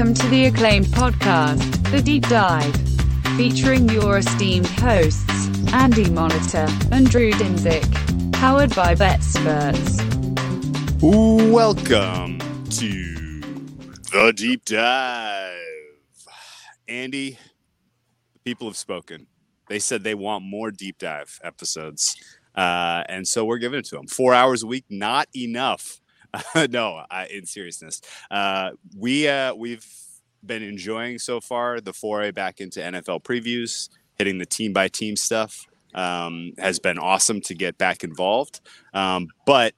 Welcome to the acclaimed podcast, The Deep Dive, featuring your esteemed hosts, Andy Molitor and Drew Dinsick, powered by BetSperts. Welcome to The Deep Dive. Andy, the people have spoken. They said they want more deep dive episodes. Uh, and so we're giving it to them. Four hours a week, not enough. no, I, in seriousness, uh, we uh, we've been enjoying so far the foray back into NFL previews, hitting the team by team stuff. Um, has been awesome to get back involved, um, but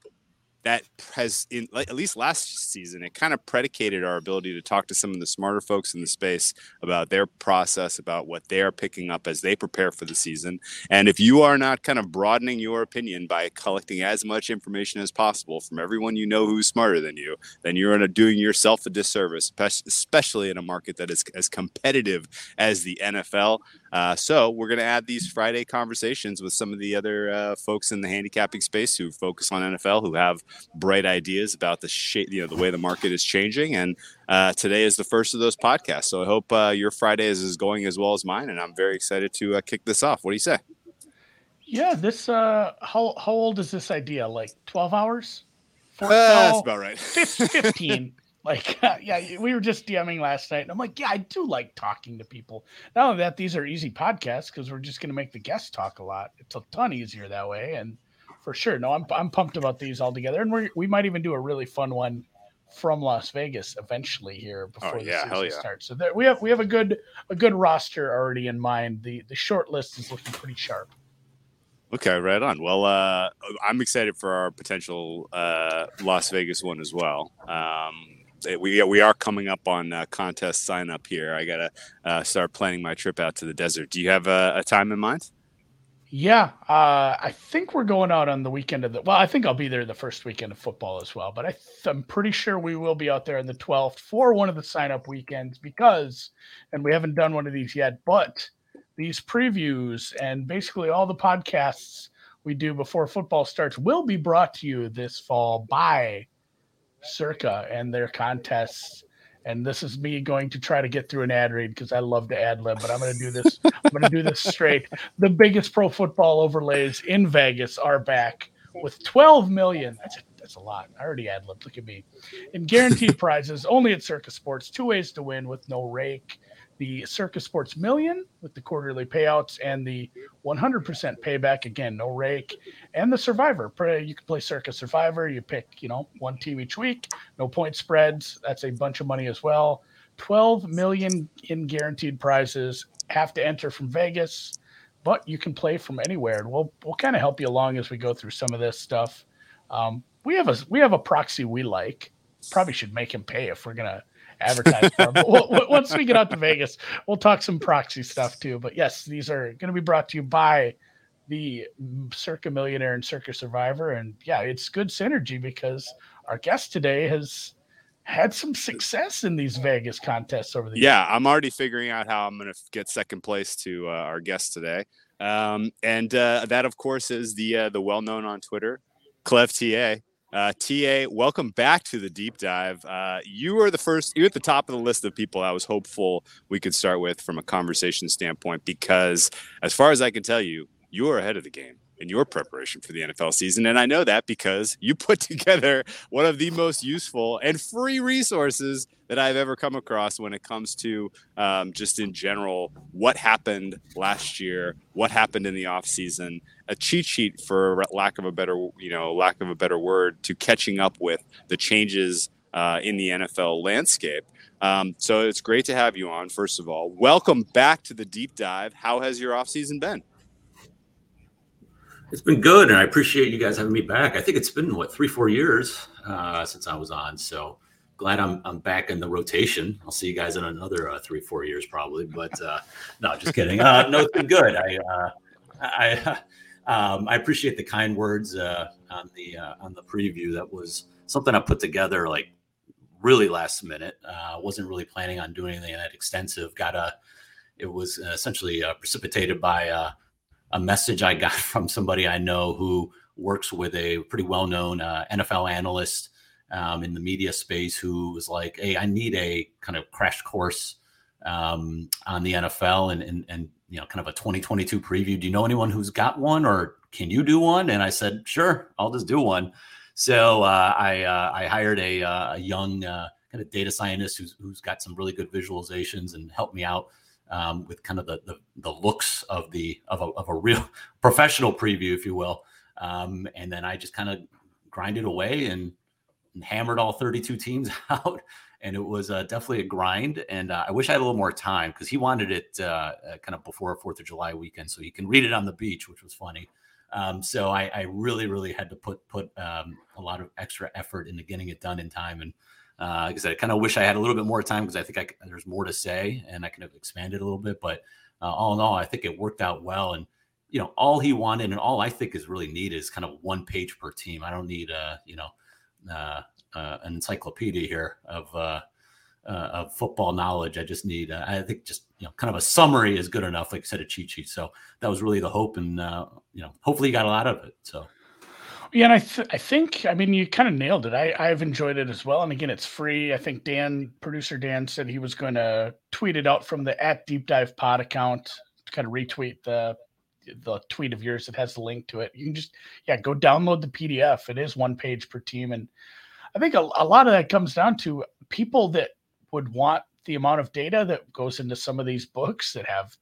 that has in at least last season it kind of predicated our ability to talk to some of the smarter folks in the space about their process about what they are picking up as they prepare for the season. And if you are not kind of broadening your opinion by collecting as much information as possible from everyone you know who's smarter than you then you're doing yourself a disservice especially in a market that is as competitive as the NFL uh, so we're going to add these Friday conversations with some of the other uh, folks in the handicapping space who focus on NFL, who have bright ideas about the shape, you know, the way the market is changing. And uh, today is the first of those podcasts. So I hope uh, your Friday is, is, going as well as mine, and I'm very excited to uh, kick this off. What do you say? Yeah, this. how how old is this idea? Like 12 hours? Four, that's about right. 15. Like, yeah, we were just DMing last night, and I'm like, yeah, I do like talking to people. Not only that, these are easy podcasts because we're just going to make the guests talk a lot. It's a ton easier that way, and for sure, no, I'm I'm pumped about these all together, and we we might even do a really fun one from Las Vegas eventually here oh, before oh, yeah, the season yeah. starts. So there, we have we have a good a good roster already in mind. The the short list is looking pretty sharp. Okay, right on. Well, uh, I'm excited for our potential uh, Las Vegas one as well. Um, we we are coming up on uh, contest sign up here. I gotta uh, start planning my trip out to the desert. Do you have a, a time in mind? Yeah, uh, I think we're going out on the weekend of the. Well, I think I'll be there the first weekend of football as well. But I am pretty sure we will be out there on the 12th for one of the sign up weekends because, and we haven't done one of these yet, but these previews and basically all the podcasts we do before football starts will be brought to you this fall by Circa and their contests. And this is me going to try to get through an ad read because I love to ad lib, but I'm going to do this. I'm going to do this straight. The biggest pro football overlays in Vegas are back with 12 million. That's a, that's a lot. I already ad libbed. Look at me. In guaranteed prizes, only at Circa Sports. Two ways to win with no rake the Circa Sports Million with the quarterly payouts and the 100% payback. Again, no rake. And the Survivor. You can play Circa Survivor. You pick, you know, one team each week. No point spreads. That's a bunch of money as well. 12 million in guaranteed prizes. Have to enter from Vegas, but you can play from anywhere. And we'll we'll kind of help you along as we go through some of this stuff. Um, we have a we have a proxy we like. Probably should make him pay if we're gonna advertise for them. But once we get out to Vegas, we'll talk some proxy stuff too. But yes, these are going to be brought to you by the Circa Millionaire and Circa Survivor. And yeah, it's good synergy because our guest today has had some success in these Vegas contests over the yeah, years. I'm already figuring out how I'm going to get second place to uh, our guest today. Um, and uh, that, of course, is the uh, the well known on Twitter, Clev TA. Uh, TA, welcome back to the deep dive. Uh, you are the first, you're at the top of the list of people I was hopeful we could start with from a conversation standpoint because, as far as I can tell you, you are ahead of the game in your preparation for the NFL season. And I know that because you put together one of the most useful and free resources that I've ever come across when it comes to um, just in general what happened last year, what happened in the off season, a cheat sheet for lack of a better, you know, lack of a better word, to catching up with the changes uh, in the NFL landscape. Um, so it's great to have you on. First of all, welcome back to the deep dive. How has your off season been? It's been good, and I appreciate you guys having me back. I think it's been what three, four years uh, since I was on, so glad I'm I'm back in the rotation. I'll see you guys in another uh, three, four years probably. But uh, no, just kidding. Uh, no, it's been good. I uh, I um, I appreciate the kind words uh, on the uh, on the preview. That was something I put together like really last minute. Uh, wasn't really planning on doing anything that extensive. Got a it was essentially precipitated by uh, a message I got from somebody I know who works with a pretty well known uh, NFL analyst um, in the media space who was like, "Hey, I need a kind of crash course um, on the NFL and, and and you know, kind of a 2022 preview. Do you know anyone who's got one, or can you do one?" And I said, "Sure, I'll just do one." So uh, I uh, I hired a, uh, a young uh, kind of data scientist who's who's got some really good visualizations and helped me out um, with kind of the, the, the looks of the of a, of a real professional preview, if you will. Um, and then I just kind of grinded away and, and, hammered all 32 teams out. And it was uh, definitely a grind. And uh, I wish I had a little more time because he wanted it uh, uh kind of before Fourth of July weekend, so he can read it on the beach, which was funny. Um, so I, I, really, really had to put put um, a lot of extra effort into getting it done in time. And uh, like I kind of wish I had a little bit more time because I think I, there's more to say and I could have expanded a little bit. But uh, all in all, I think it worked out well. And you know, all he wanted and all I think is really needed is kind of one page per team. I don't need uh, you know uh, uh, an encyclopedia here of uh, uh, of football knowledge. I just need uh, I think just you know kind of a summary is good enough. Like I said, a cheat sheet. So that was really the hope, and uh, you know, hopefully you got a lot of it. So. Yeah, and I th- I think I mean you kind of nailed it. I I've enjoyed it as well. And again, it's free. I think Dan, producer Dan, said he was going to tweet it out from the at Deep Dive Pod account to kind of retweet the the tweet of yours that has the link to it. You can just yeah go download the PDF. It is one page per team, and I think a, a lot of that comes down to people that would want the amount of data that goes into some of these books that have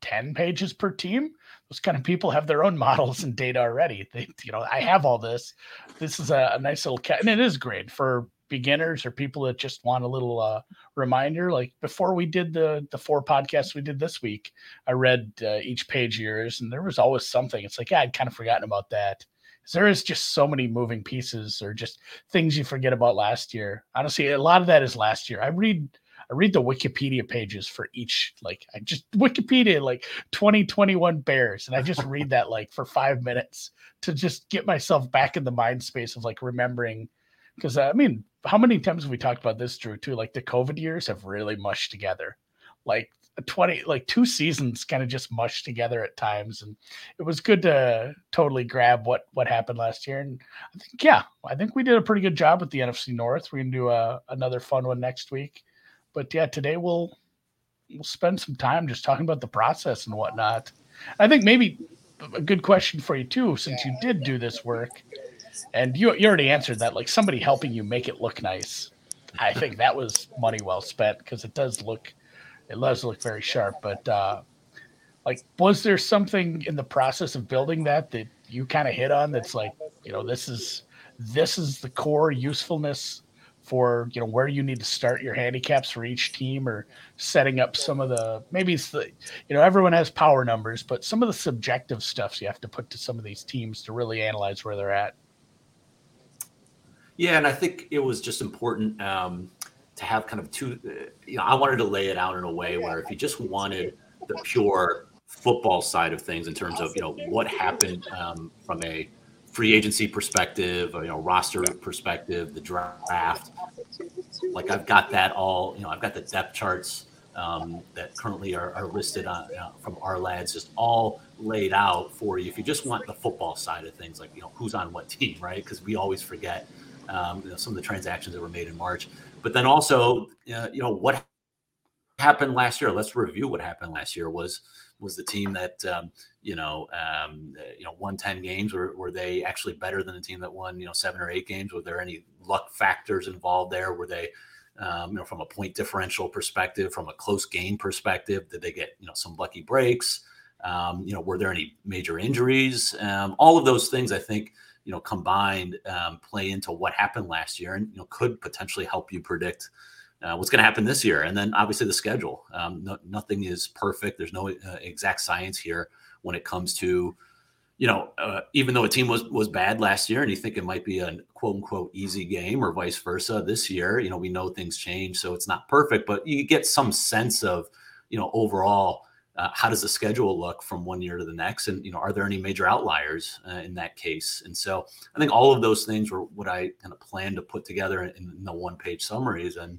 10 pages per team those kind of people have their own models and data already. They you know i have all this. This is a, a nice little cat and it is great for beginners or people that just want a little uh, reminder. Like before we did the the four podcasts we did this week i read uh, each page yours and there was always something. It's like yeah i'd kind of forgotten about that. There is just so many moving pieces or just things you forget about last year. Honestly a lot of that is last year. I read I read the Wikipedia pages for each, like I just Wikipedia like 2021 Bears, and I just read that like for five minutes to just get myself back in the mind space of like remembering. Because I mean, how many times have we talked about this, Drew? Too like the COVID years have really mushed together. Like 20 like two seasons kind of just mushed together at times and it was good to totally grab what what happened last year and i think yeah i think we did a pretty good job with the nfc north we're gonna do a, uh, another fun one next week but yeah, today we'll we'll spend some time just talking about the process and whatnot. I think maybe a good question for you too, since you did do this work, and you you already answered that, like somebody helping you make it look nice. I think that was money well spent because it does look it does look very sharp. But uh, like, was there something in the process of building that that you kind of hit on that's like, you know, this is this is the core usefulness for you know where you need to start your handicaps for each team or setting up some of the maybe it's the you know everyone has power numbers but some of the subjective stuff you have to put to some of these teams to really analyze where they're at. Yeah and i think it was just important um, to have kind of two uh, you know i wanted to lay it out in a way where if you just wanted the pure football side of things in terms of you know what happened um, from a free agency perspective, you know, roster perspective, the draft. Like I've got that all, you know, I've got the depth charts um, that currently are, are listed on from Ourlads, just all laid out for you. If you just want the football side of things, like you know, who's on what team, right? Because we always forget um, you know, some of the transactions that were made in March. But then also, uh, you know, what happened last year? Let's review what happened last year. Was was the team that um, you know um, you know won 10 games or were they actually better than the team that won you know seven or eight games? Were there any luck factors involved there? Were they um, you know from a point differential perspective from a close game perspective did they get you know some lucky breaks? Um, you know were there any major injuries? Um, all of those things i think you know combined um, play into what happened last year and you know could potentially help you predict uh, what's going to happen this year, and then obviously the schedule. Um, no, nothing is perfect. There's no uh, exact science here when it comes to, you know, uh, even though a team was was bad last year, and you think it might be a quote unquote easy game, or vice versa this year. You know, we know things change, so it's not perfect, but you get some sense of, you know, overall. Uh, how does the schedule look from one year to the next and you know are there any major outliers uh, in that case and so i think all of those things were what i kind of planned to put together in, in the one page summaries and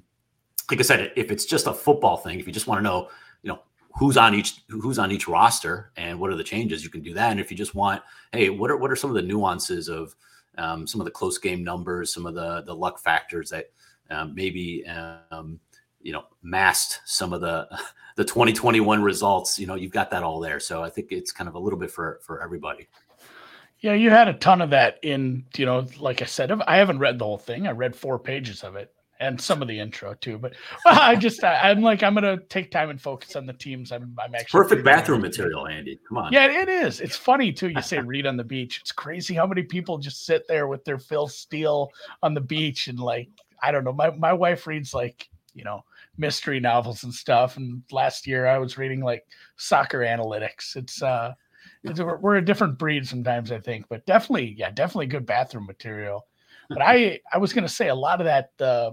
like I said, if it's just a football thing, if you just want to know, you know, who's on each who's on each roster and what are the changes, you can do that. And if you just want, hey, what are what are some of the nuances of um, some of the close game numbers, some of the the luck factors that um, maybe um, you know masked some of the the 2021 results. You know, you've got that all there. So I think it's kind of a little bit for for everybody. Yeah, you had a ton of that in, you know, like I said, I haven't read the whole thing. I read four pages of it and some of the intro too. But I just, I, am like, I'm gonna take time and focus on the teams. I'm, I'm actually perfect bathroom material, Andy. Come on. Yeah, it is. It's funny too. You say read on the beach. It's crazy how many people just sit there with their Phil Steele on the beach and like, I don't know. My my wife reads like, you know, mystery novels and stuff. And last year I was reading like soccer analytics. It's uh we're a different breed sometimes, I think, but definitely, yeah, definitely good bathroom material. But I, I was to say a lot of that, uh,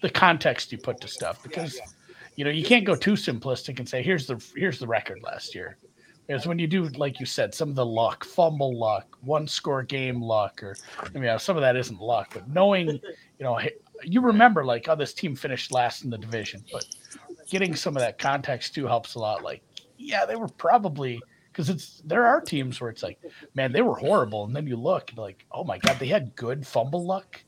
the context you put to stuff because, you know, you can't go too simplistic and say here's the here's the record last year, because when you do, like you said, some of the luck, fumble luck, one score game luck, or I mean, some of that isn't luck, but knowing, you know, you remember like, oh, this team finished last in the division, but getting some of that context too helps a lot. Like, yeah, they were probably because it's there are teams where it's like, man, they were horrible, and then you look and like, oh my god, they had good fumble luck,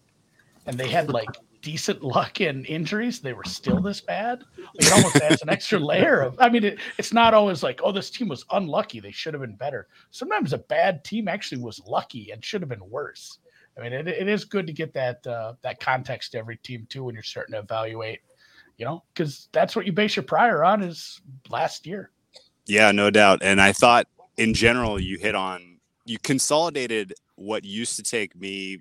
and they had like decent luck in injuries. They were still this bad. Like, it almost adds an extra layer of. I mean, it, it's not always like, oh, this team was unlucky. They should have been better. Sometimes a bad team actually was lucky and should have been worse. I mean, it, it is good to get that uh, that context to every team too when you're starting to evaluate. You know, because that's what you base your prior on is last year. Yeah, no doubt. And I thought in general, you hit on, you consolidated what used to take me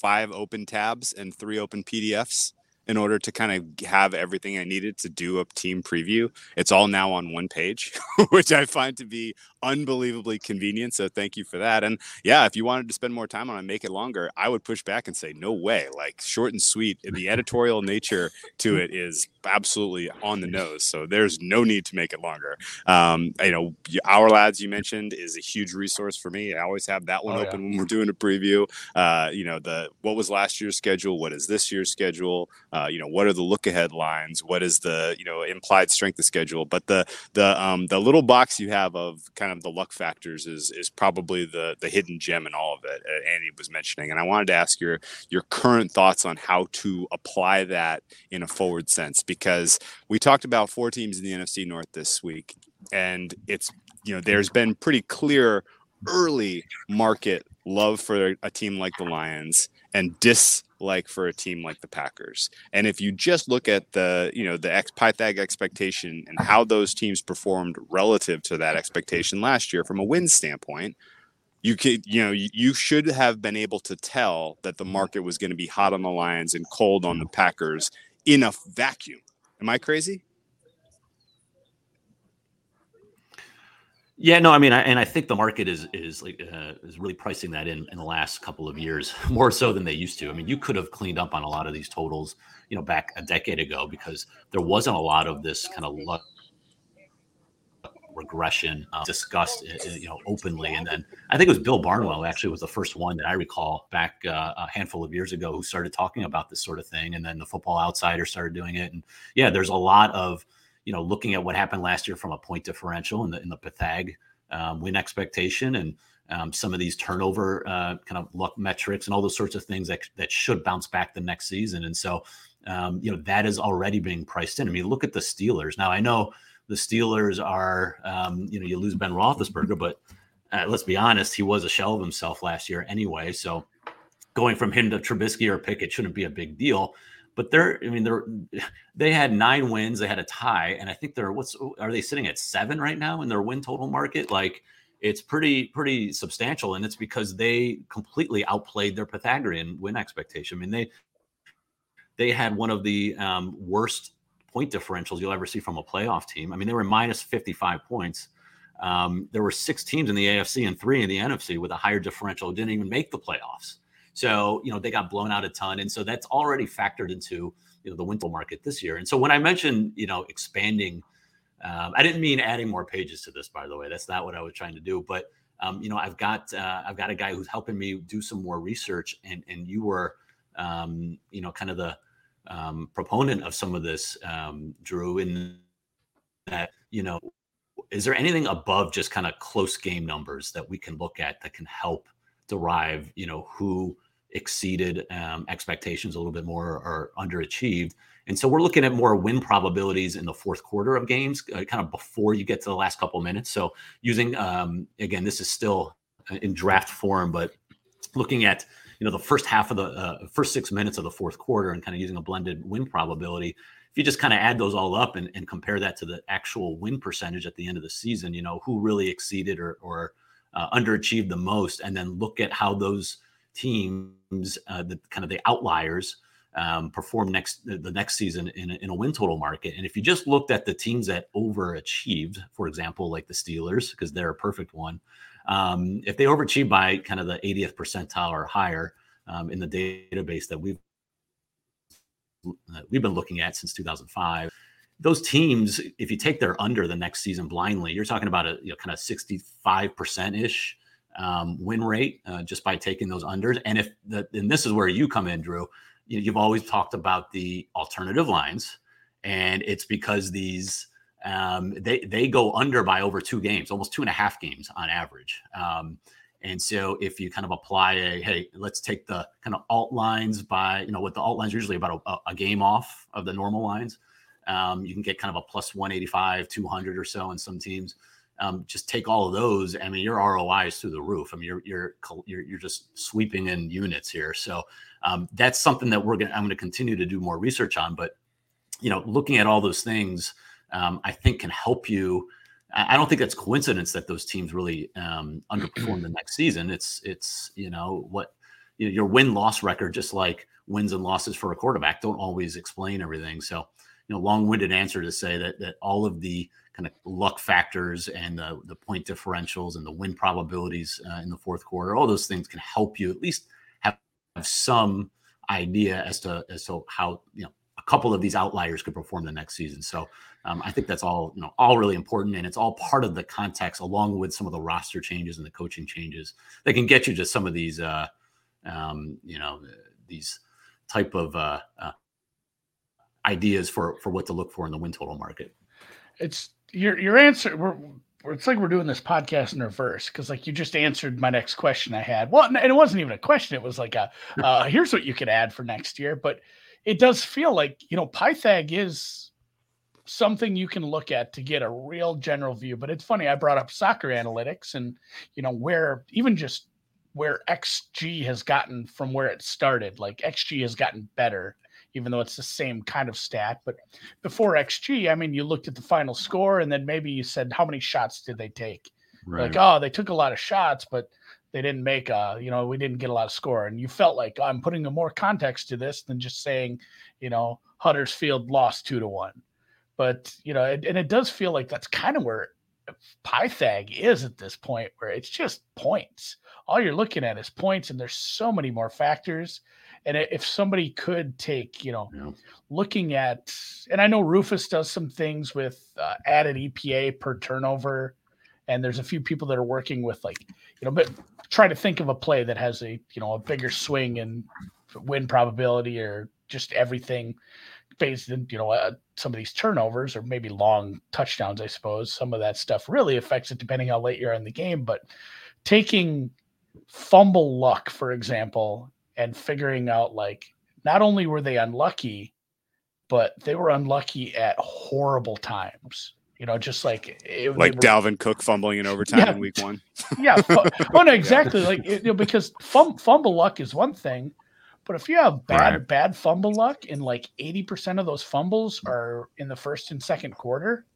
five open tabs and three open PDFs in order to kind of have everything I needed to do a team preview. It's all now on one page, which I find to be unbelievably convenient. So thank you for that. And yeah, if you wanted to spend more time on it, make it longer, I would push back and say, no way. Like short and sweet. The editorial nature to it is absolutely on the nose. So there's no need to make it longer. Um, you know, Ourlads, you mentioned is a huge resource for me. I always have that one oh, open yeah. when we're doing a preview. Uh, you know, the what was last year's schedule? What is this year's schedule? Uh, you know, what are the look ahead lines? What is the you know implied strength of schedule? But the the um, the little box you have of kind of the luck factors is is probably the the hidden gem in all of it. Uh, Andy was mentioning, and I wanted to ask your your current thoughts on how to apply that in a forward sense because we talked about four teams in the NFC North this week, and it's you know there's been pretty clear early market love for a team like the Lions and dislike for a team like the Packers. And if you just look at the, you know, the ex Pythag expectation and uh-huh. how those teams performed relative to that expectation last year from a win standpoint, you could, you know, you should have been able to tell that the mm-hmm. market was going to be hot on the Lions and cold on the mm-hmm. Packers in a vacuum. Am I crazy? Yeah, no, I mean, I, and I think the market is is like uh, is really pricing that in in the last couple of years more so than they used to. I mean, you could have cleaned up on a lot of these totals, you know, back a decade ago because there wasn't a lot of this kind of luck regression uh, discussed, uh, you know, openly. And then I think it was Bill Barnwell actually was the first one that I recall back uh, a handful of years ago who started talking about this sort of thing. And then the Football Outsider started doing it. And yeah, there's a lot of you know, looking at what happened last year from a point differential in the in the Pythag um, win expectation and um, some of these turnover uh, kind of luck metrics and all those sorts of things that that should bounce back the next season. And so, um, you know, that is already being priced in. I mean, look at the Steelers. Now, I know the Steelers are, um, you know, you lose Ben Roethlisberger, but uh, let's be honest, he was a shell of himself last year anyway. So, going from him to Trubisky or Pickett shouldn't be a big deal but they're I mean they're they had nine wins, they had a tie, and I think they're what's are they sitting at seven right now in their win total market? Like it's pretty pretty substantial, and it's because they completely outplayed their Pythagorean win expectation. I mean they they had one of the um, worst point differentials you'll ever see from a playoff team. I mean they were minus fifty five points. Um, there were six teams in the AFC and three in the NFC with a higher differential, didn't even make the playoffs. So, you know, they got blown out a ton. And so that's already factored into, you know, the winter market this year. And so when I mentioned, you know, expanding, um, I didn't mean adding more pages to this, by the way. That's not what I was trying to do. But, um, you know, I've got, uh, I've got a guy who's helping me do some more research and, and you were, um, you know, kind of the um, proponent of some of this, um, Drew, in that, you know, is there anything above just kind of close game numbers that we can look at that can help derive, you know, who exceeded um, expectations a little bit more or underachieved. And so we're looking at more win probabilities in the fourth quarter of games, uh, kind of before you get to the last couple minutes. So using um, again, this is still in draft form, but looking at you know the first half of the uh, first six minutes of the fourth quarter and kind of using a blended win probability if you just kind of add those all up and, and, compare that to the actual win percentage at the end of the season you know who really exceeded or, or uh, underachieved the most and then look at how those teams uh, the kind of the outliers um, perform next the next season in a, in a win total market. And if you just looked at the teams that overachieved for example like the steelers because they're a perfect one um, if they overachieve by kind of the 80th percentile or higher um, in the database that we've we've been looking at since 2005, those teams, if you take their under the next season blindly, you're talking about a you know, kind of 65 percent ish um, win rate uh, just by taking those unders. And if the, and this is where you come in, Drew, you, you've always talked about the alternative lines, and it's because these um, they they go under by over two games, almost two and a half games on average. Um, and so if you kind of apply a hey, let's take the kind of alt lines by you know what the alt lines usually about a, a game off of the normal lines. Um, you can get kind of a plus 185, 200 or so in some teams. Um, just take all of those. I mean, your ROI is through the roof. I mean, you're you're you're, you're just sweeping in units here. So um, that's something that we're gonna I'm to continue to do more research on. But you know, looking at all those things um, I think can help you. I don't think it's coincidence that those teams really um, underperform the next season. It's it's you know what you know, your win loss record, just like wins and losses for a quarterback, don't always explain everything. So you know, long winded answer to say that that all of the kind of luck factors and the the point differentials and the win probabilities uh, in the fourth quarter, all those things can help you at least have, have some idea as to as to how you know a couple of these outliers could perform the next season. So um, I think that's all you know, all really important, and it's all part of the context, along with some of the roster changes and the coaching changes that can get you to some of these, uh, um, you know, these type of uh, uh, ideas for for what to look for in the win total market. It's your your answer. We're it's like we're doing this podcast in reverse because like you just answered my next question I had. Well, and it wasn't even a question. It was like a uh, here's what you could add for next year. But it does feel like you know Pythag is something you can look at to get a real general view. But it's funny, I brought up soccer analytics and, you know, where even just where XG has gotten from where it started, like XG has gotten better, even though it's the same kind of stat. But before XG, I mean, you looked at the final score and then maybe you said, how many shots did they take? Right. Like, oh, they took a lot of shots, but they didn't make a, you know, we didn't get a lot of score. And you felt like oh, I'm putting a more context to this than just saying, you know, Huddersfield lost two to one but you know, and, and it does feel like that's kind of where Pythag is at this point, where it's just points. All you're looking at is points, and there's so many more factors. And if somebody could take, you know, yeah. looking at, and I know Rufus does some things with uh, added EPA per turnover, and there's a few people that are working with like, you know, but try to think of a play that has a, you know, a bigger swing and win probability or just everything based in you know uh, some of these turnovers or maybe long touchdowns i suppose. Some of that stuff really affects it depending how late you're in the game. But taking fumble luck for example and figuring out like not only were they unlucky but they were unlucky at horrible times you know, just like it, like were, Dalvin Cook fumbling in overtime yeah, in week one. yeah. oh no, exactly. Like you know, because fum, fumble luck is one thing, but if you have bad right. bad fumble luck and like 80% of those fumbles are in the first and second quarter,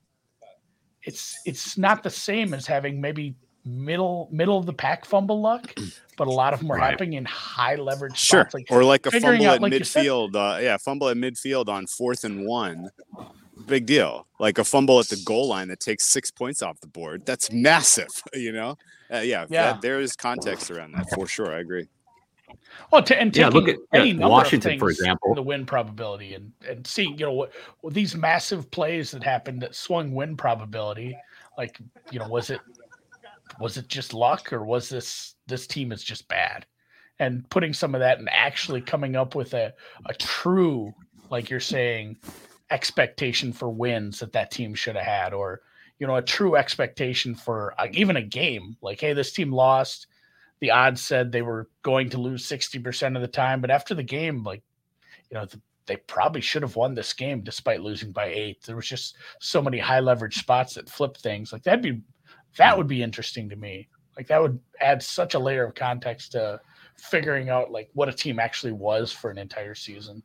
it's it's not the same as having maybe middle middle of the pack fumble luck, but a lot of them are right. happening in high leverage sure. spots. Like or like a fumble out, at like midfield. Uh, yeah, fumble at midfield on fourth and one. Big deal. Like a fumble at the goal line that takes six points off the board. That's massive. You know. Uh, yeah. Yeah. That, there is context around that for sure. I agree. Well, to, and yeah, look at any yeah, Washington, for example, the win probability, and and seeing you know what well, these massive plays that happened that swung win probability. Like you know, was it was it just luck, or was this this team is just bad? And putting some of that and actually coming up with a a true, like you're saying, expectation for wins that that team should have had, or you know, a true expectation for uh, even a game. Like, hey, this team lost the odds said they were going to lose 60% of the time. But after the game, like, you know, the, they probably should have won this game despite losing by eight. There was just so many high leverage spots that flipped things. Like that'd be that would be interesting to me. Like that would add such a layer of context to figuring out like what a team actually was for an entire season.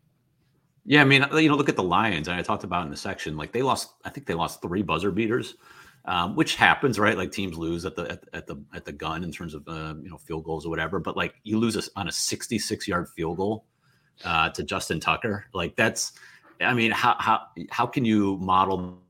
Yeah, I mean, you know, look at the Lions, and I talked about in the section, like they lost, I think they lost three buzzer beaters, um, which happens, right? Like teams lose at the at, at the at the gun in terms of uh, you know field goals or whatever. But like you lose a, on a 66 yard field goal uh, to Justin Tucker, like that's, I mean, how how how can you model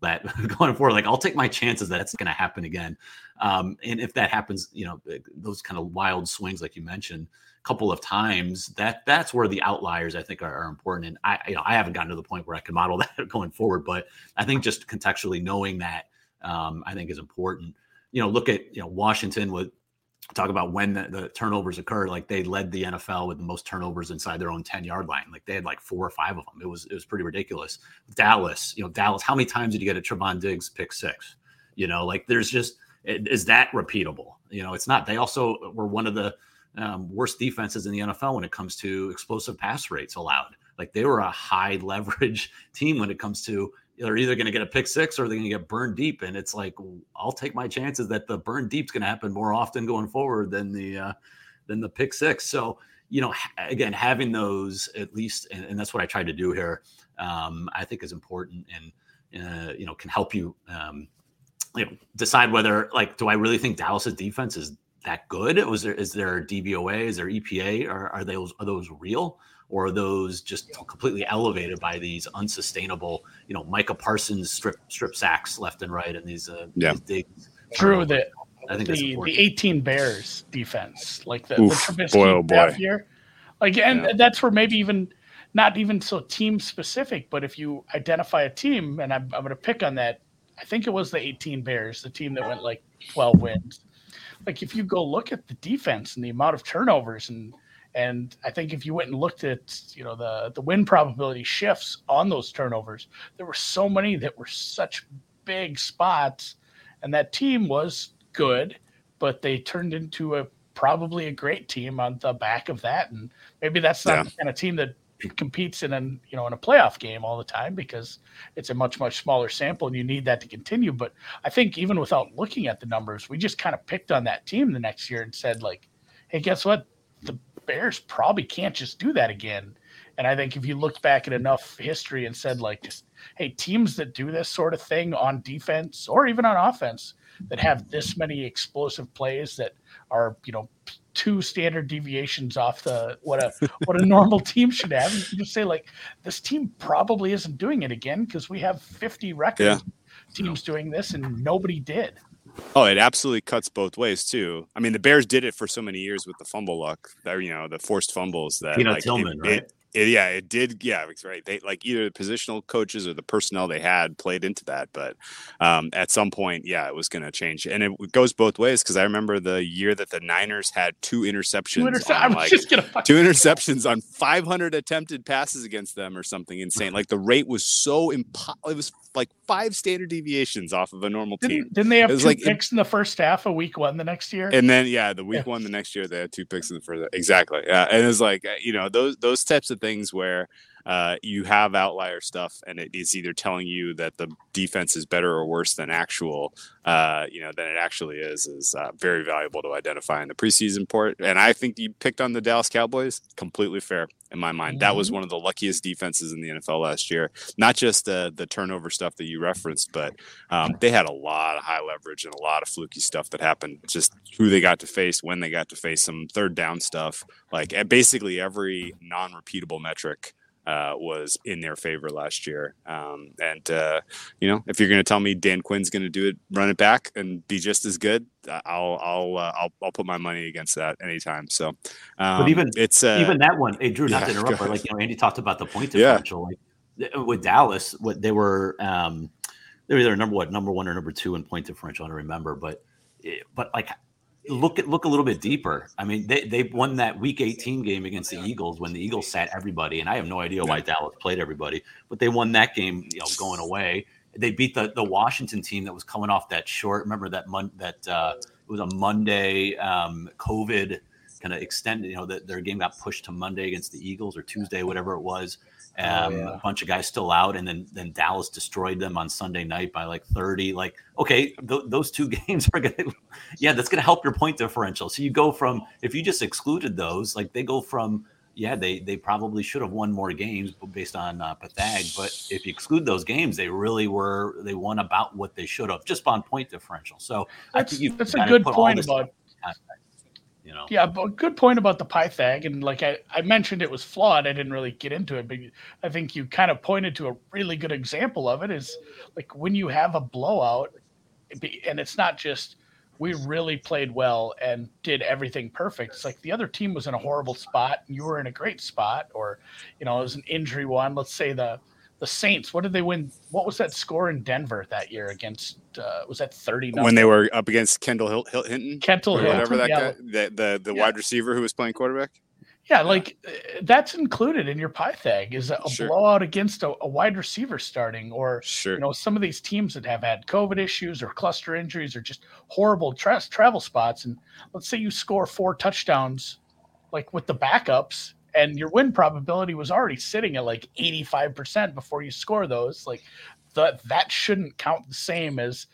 that going forward. Like I'll take my chances that it's going to happen again. Um, and if that happens, you know, those kind of wild swings, like you mentioned, a couple of times, that that's where the outliers I think are, are, important. And I, you know, I haven't gotten to the point where I can model that going forward, but I think just contextually knowing that, um, I think is important. You know, look at you know Washington with talk about when the, the, turnovers occurred. Like they led the NFL with the most turnovers inside their own 10 yard line. Like they had like four or five of them. It was, it was pretty ridiculous. Dallas, you know, Dallas, how many times did you get a Trevon Diggs pick six? You know, like there's just, is that repeatable? You know, it's not. They also were one of the um, worst defenses in the NFL when it comes to explosive pass rates allowed. Like they were a high leverage team when it comes to they're either going to get a pick six or they're going to get burned deep. And it's like, I'll take my chances that the burn deep's going to happen more often going forward than the, uh, than the pick six. So, you know, again, having those at least, and, and that's what I tried to do here, um, I think is important and, uh, you know, can help you, um, you know, decide whether like, do I really think Dallas's defense is that good? Was there, is there DVOA? Is there EPA? Are, are those, are those real? Or are those just completely elevated by these unsustainable, you know, Micah Parsons strip strip sacks left and right and these uh yeah. These True that I think the, the 18 Bears defense, like the, Oof, the Trubisky boy, oh boy. here. Like and yeah. that's where maybe even not even so team specific, but if you identify a team, and I'm, I'm going to pick on that, I think it was the 18 Bears, the team that went like 12 wins. Like if you go look at the defense and the amount of turnovers and and I think if you went and looked at, you know, the the win probability shifts on those turnovers, there were so many that were such big spots, and that team was good, but they turned into a probably a great team on the back of that. And maybe that's not yeah. the kind of team that competes in an you know in a playoff game all the time because it's a much much smaller sample and you need that to continue but i think even without looking at the numbers we just kind of picked on that team the next year and said like hey guess what Bears probably can't just do that again. And I think if you looked back at enough history and said, like, just, hey, teams that do this sort of thing on defense or even on offense that have this many explosive plays that are, you know, two standard deviations off the what a what a normal team should have. You can just say, like, this team probably isn't doing it again because we have 50 record yeah. teams doing this and nobody did. Oh, it absolutely cuts both ways too. I mean, the Bears did it for so many years with the fumble luck, that you know, the forced fumbles that Peanut like, Tillman, it, right? It, it, yeah, it did. Yeah, it's right. They like either the positional coaches or the personnel they had played into that. But um, at some point, yeah, it was going to change, and it goes both ways. Because I remember the year that the Niners had two interceptions, two, interce- on, like, two interceptions on 500 attempted passes against them, or something insane. Like the rate was so impo- It was like five standard deviations off of a normal team. Didn't, didn't they have two like, picks it, in the first half of week one the next year? And then yeah, the week yeah. one the next year they had two picks in the first. Exactly. Yeah, and it's like uh, you know those those types of things where uh, you have outlier stuff, and it is either telling you that the defense is better or worse than actual, uh, you know, than it actually is, is uh, very valuable to identify in the preseason port. And I think you picked on the Dallas Cowboys, completely fair in my mind. Mm-hmm. That was mm-hmm. one of the luckiest defenses in the NFL last year. Not just the the turnover stuff that you referenced, but um, they had a lot of high leverage and a lot of fluky stuff that happened. Just who they got to face, when they got to face, some third down stuff, like basically every non-repeatable metric uh, was in their favor last year. Um, and uh, you know, if you're going to tell me Dan Quinn's going to do it, run it back, and be just as good, I'll I'll uh, I'll, I'll put my money against that anytime. So, um, but even it's uh, even that one, hey Drew, not yeah, to interrupt, but like you know, Andy talked about the point differential. Yeah. Like with Dallas, what they were. Um, they were either number what number one or number two in point differential. I don't remember, but eh, but like look at look a little bit deeper. I mean, they they won that Week 18 game against the Eagles when the Eagles sat everybody, and I have no idea why Dallas played everybody, but they won that game, you know, going away. They beat the the Washington team that was coming off that short. Remember that month that uh, it was a Monday um, COVID kind of extended. You know, that their game got pushed to Monday against the Eagles or Tuesday, whatever it was. Oh, um, oh, yeah. A bunch of guys still out, and then then Dallas destroyed them on Sunday night by like thirty. Like, okay, th- those two games are gonna, yeah, that's gonna help your point differential. So you go from if you just excluded those, like they go from yeah, they they probably should have won more games based on uh, Pythag. But if you exclude those games, they really were they won about what they should have just on point differential. So that's, I think you that's a good point about. You know. Yeah, but good point about the Pythag, and like I, I mentioned, it was flawed. I didn't really get into it, but I think you kind of pointed to a really good example of it. Is like when you have a blowout, and it's not just we really played well and did everything perfect. It's like the other team was in a horrible spot and you were in a great spot, or you know, it was an injury one. Let's say the the Saints. What did they win? What was that score in Denver that year against? Uh, was that thirty? When they were up against Kendall Hill, Hill Hinton, Kendall Hilton, whatever that yeah. guy, the the, the yeah. wide receiver who was playing quarterback. Yeah, like uh, that's included in your Pythag is a, sure. blowout against a, a, wide receiver starting, or sure. you know some of these teams that have had COVID issues or cluster injuries or just horrible tra- travel spots. And let's say you score four touchdowns, like with the backups, and your win probability was already sitting at like eighty five percent before you score those. Like that that shouldn't count the same as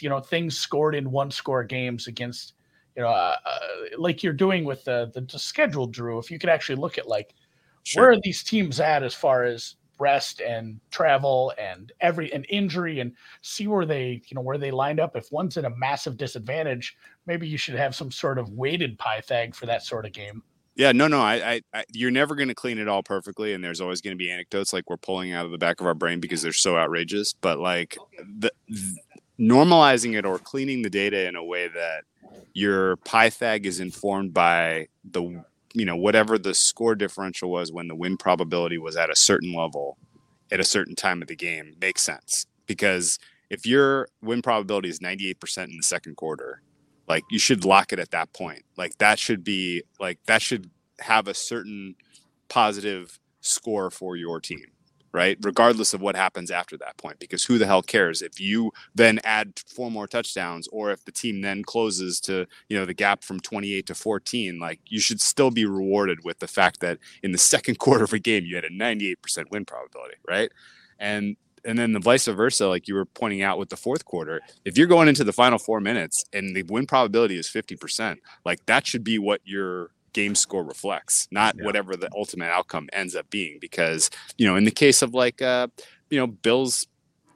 you know things scored in one score games against you know, uh, uh, like you're doing with the, the, the schedule, Drew. If you could actually look at like sure. where are these teams at as far as rest and travel and every an injury and see where they you know where they lined up if one's at a massive disadvantage maybe you should have some sort of weighted pythag for that sort of game yeah no no i, I, I you're never going to clean it all perfectly and there's always going to be anecdotes like we're pulling out of the back of our brain because they're so outrageous but like the, the normalizing it or cleaning the data in a way that your Pythag is informed by the you know whatever the score differential was when the win probability was at a certain level at a certain time of the game makes sense because if your win probability is 98% in the second quarter like you should lock it at that point like that should be like that should have a certain positive score for your team right? Regardless of what happens after that point, because who the hell cares if you then add four more touchdowns or if the team then closes to, you know, the gap from 28 to 14, like you should still be rewarded with the fact that in the second quarter of a game, you had a 98% win probability, right? And and then the vice versa, like you were pointing out with the fourth quarter, if you're going into the final four minutes and the win probability is 50%, like that should be what your game score reflects, not yeah. whatever the ultimate outcome ends up being. Because, you know, in the case of like, uh, you know, Bills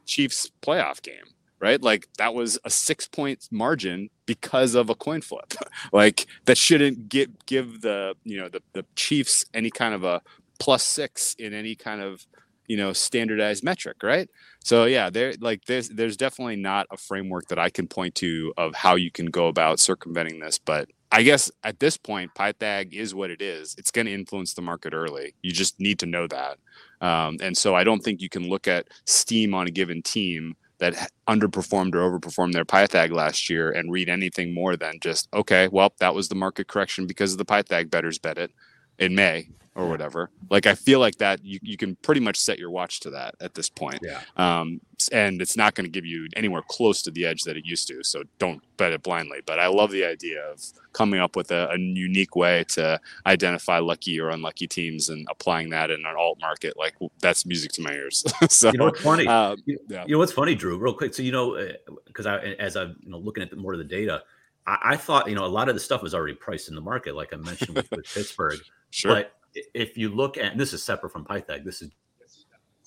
Chiefs playoff game, right? Like that was a six point margin because of a coin flip. like that shouldn't get give the, you know, the, the Chiefs any kind of a plus six in any kind of, you know, standardized metric, right? So yeah, there like there's there's definitely not a framework that I can point to of how you can go about circumventing this, but I guess at this point, Pythag is what it is. It's going to influence the market early. You just need to know that. Um, and so I don't think you can look at Steam on a given team that underperformed or overperformed their Pythag last year and read anything more than just, okay, well, that was the market correction because of the Pythag betters bet it in May or whatever. Like I feel like that you, you can pretty much set your watch to that at this point. Yeah. Um, and it's not going to give you anywhere close to the edge that it used to. So don't bet it blindly. But I love the idea of coming up with a, a unique way to identify lucky or unlucky teams and applying that in an alt market. Like that's music to my ears. so you know what's funny? Uh, you, yeah. you know what's funny, Drew? Real quick. So you know, because uh, I as I'm you know looking at the, more of the data. I, I thought, you know, a lot of the stuff was already priced in the market, like I mentioned with, with Pittsburgh. Sure. But if you look at, this is separate from Pythag, this is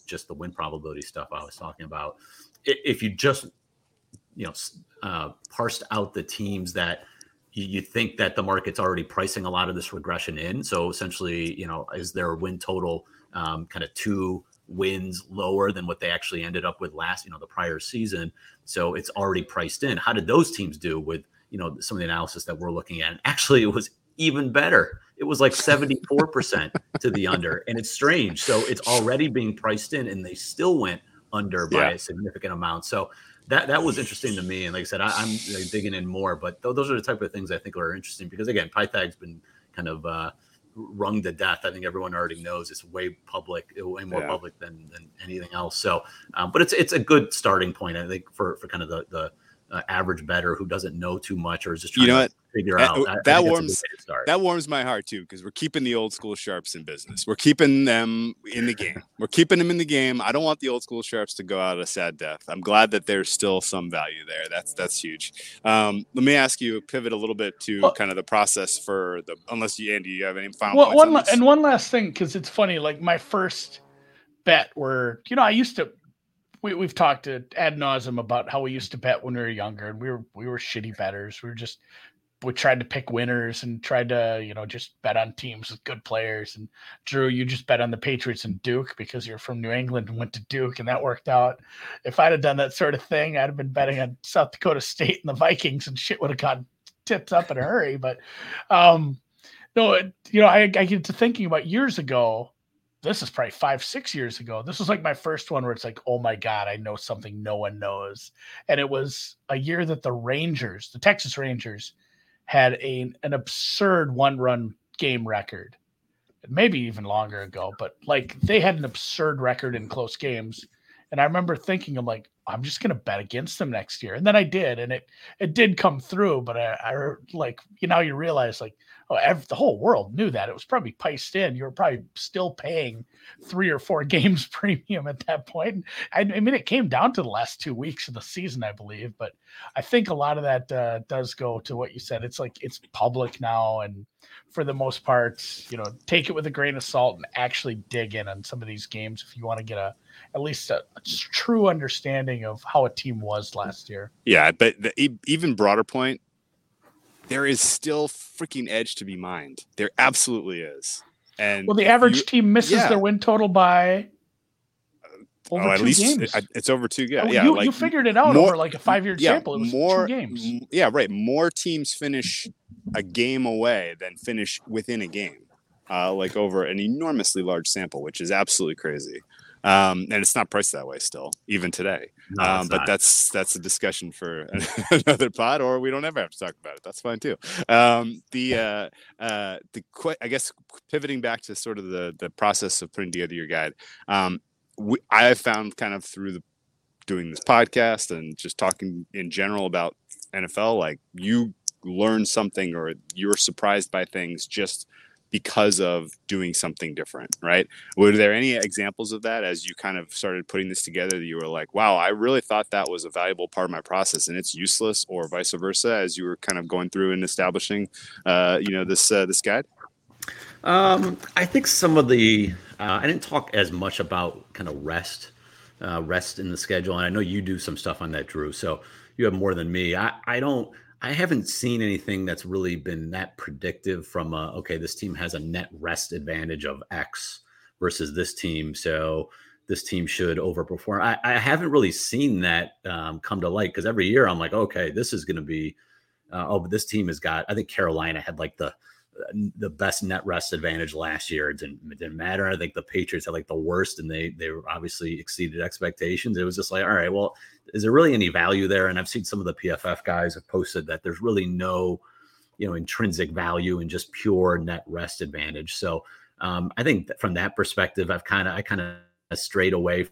just the win probability stuff I was talking about. If you just, you know, uh, parsed out the teams that you, you think that the market's already pricing a lot of this regression in. So essentially, you know, is their win total um, kind of two wins lower than what they actually ended up with last, you know, the prior season. So it's already priced in. How did those teams do with, you know, some of the analysis that we're looking at? And actually, it was even better. It was like 74% to the under. And it's strange. So it's already being priced in, and they still went under by yeah. a significant amount. So that that was interesting to me. And like I said, I, am digging in more, but th- those are the type of things I think are interesting because again, Pythag's been kind of uh, rung to death. I think everyone already knows it's way public, way more yeah. public than, than anything else. So, um, but it's it's a good starting point, I think, for for kind of the the uh, average better who doesn't know too much or is just trying You know to what? Figure That- out. I- I that think that's a good warms- way to start. That warms my heart too, because we're keeping the old school sharps in business. We're keeping them in the game. We're keeping them in the game. I don't want the old school sharps to go out a sad death. I'm glad that there's still some value there. That's that's huge. Um, let me ask you pivot a little bit to Well- kind of the process for the. Unless you, Andy, you have any final Well, one on la- and one last thing because it's funny. Like my first bet were, you know, I used to. We, we've talked to ad nauseum about how we used to bet when we were younger, and we were we were shitty bettors. We were just we tried to pick winners and tried to you know just bet on teams with good players. And Drew, you just bet on the Patriots and Duke because you're from New England and went to Duke, and that worked out. If I'd have done that sort of thing, I'd have been betting on South Dakota State and the Vikings, and shit would have gone tipped up in a hurry. But um, no, it- you know, I, I get to thinking about years ago. This is probably five, six years ago. This was like my first one where it's like, oh my God, I know something no one knows. And it was a year that the Rangers, the Texas Rangers, had a, an absurd one run game record. Maybe even longer ago, but like they had an absurd record in close games. And I remember thinking, I'm like, I'm just gonna bet against them next year. And then I did, and it it did come through, but I, I like you know you realize like oh ev- the whole world knew that it was probably priced in. You were probably still paying three or four games premium at that point. I, I mean, it came down to the last two weeks of the season, I believe, but I think a lot of that uh, does go to what you said. It's like it's public now, and for the most part, you know, take it with a grain of salt and actually dig in on some of these games if you want to get a at least a, a true understanding of how a team was last year. Yeah, but the even broader point, there is still freaking edge to be mined. There absolutely is. And Well, the average you- team misses yeah. their win total by over oh, at two least games. it- it's over two. Yeah, Oh, yeah. you, like you figured it out more- over like a five year yeah, sample. It was more two games. m- Yeah, right. More teams finish a game away than finish within a game, uh, like over an enormously large sample, which is absolutely crazy. Um, and it's not priced that way still, even today. No, um, but not. that's that's a discussion for another pod, or we don't ever have to talk about it. That's fine too. Um, the uh, uh, the que- I guess pivoting back to sort of the the process of putting together your guide. Um, we, I found kind of through the doing this podcast and just talking in general about NFL, like you learn something or you're surprised by things just because of doing something different, right? Were there any examples of that as you kind of started putting this together that you were like, wow, I really thought that was a valuable part of my process and it's useless or vice versa as you were kind of going through and establishing, uh, you know, this, uh, this guide? Um, I think some of the uh, I didn't talk as much about kind of rest, uh, rest in the schedule, and I know you do some stuff on that, Drew. So you have more than me. I I don't. I haven't seen anything that's really been that predictive from uh, okay, this team has a net rest advantage of X versus this team, so this team should overperform. I, I haven't really seen that um, come to light because every year I'm like, okay, this is going to be. Uh, oh, but this team has got. I think Carolina had like the the best net rest advantage last year. It didn't, it didn't matter. I think the Patriots had like the worst, and they they obviously exceeded expectations. It was just like, all right, well, is there really any value there? And I've seen some of the PFF guys have posted that there's really no, you know, intrinsic value in just pure net rest advantage. So um, I think from that perspective, I've kind of I kind of strayed away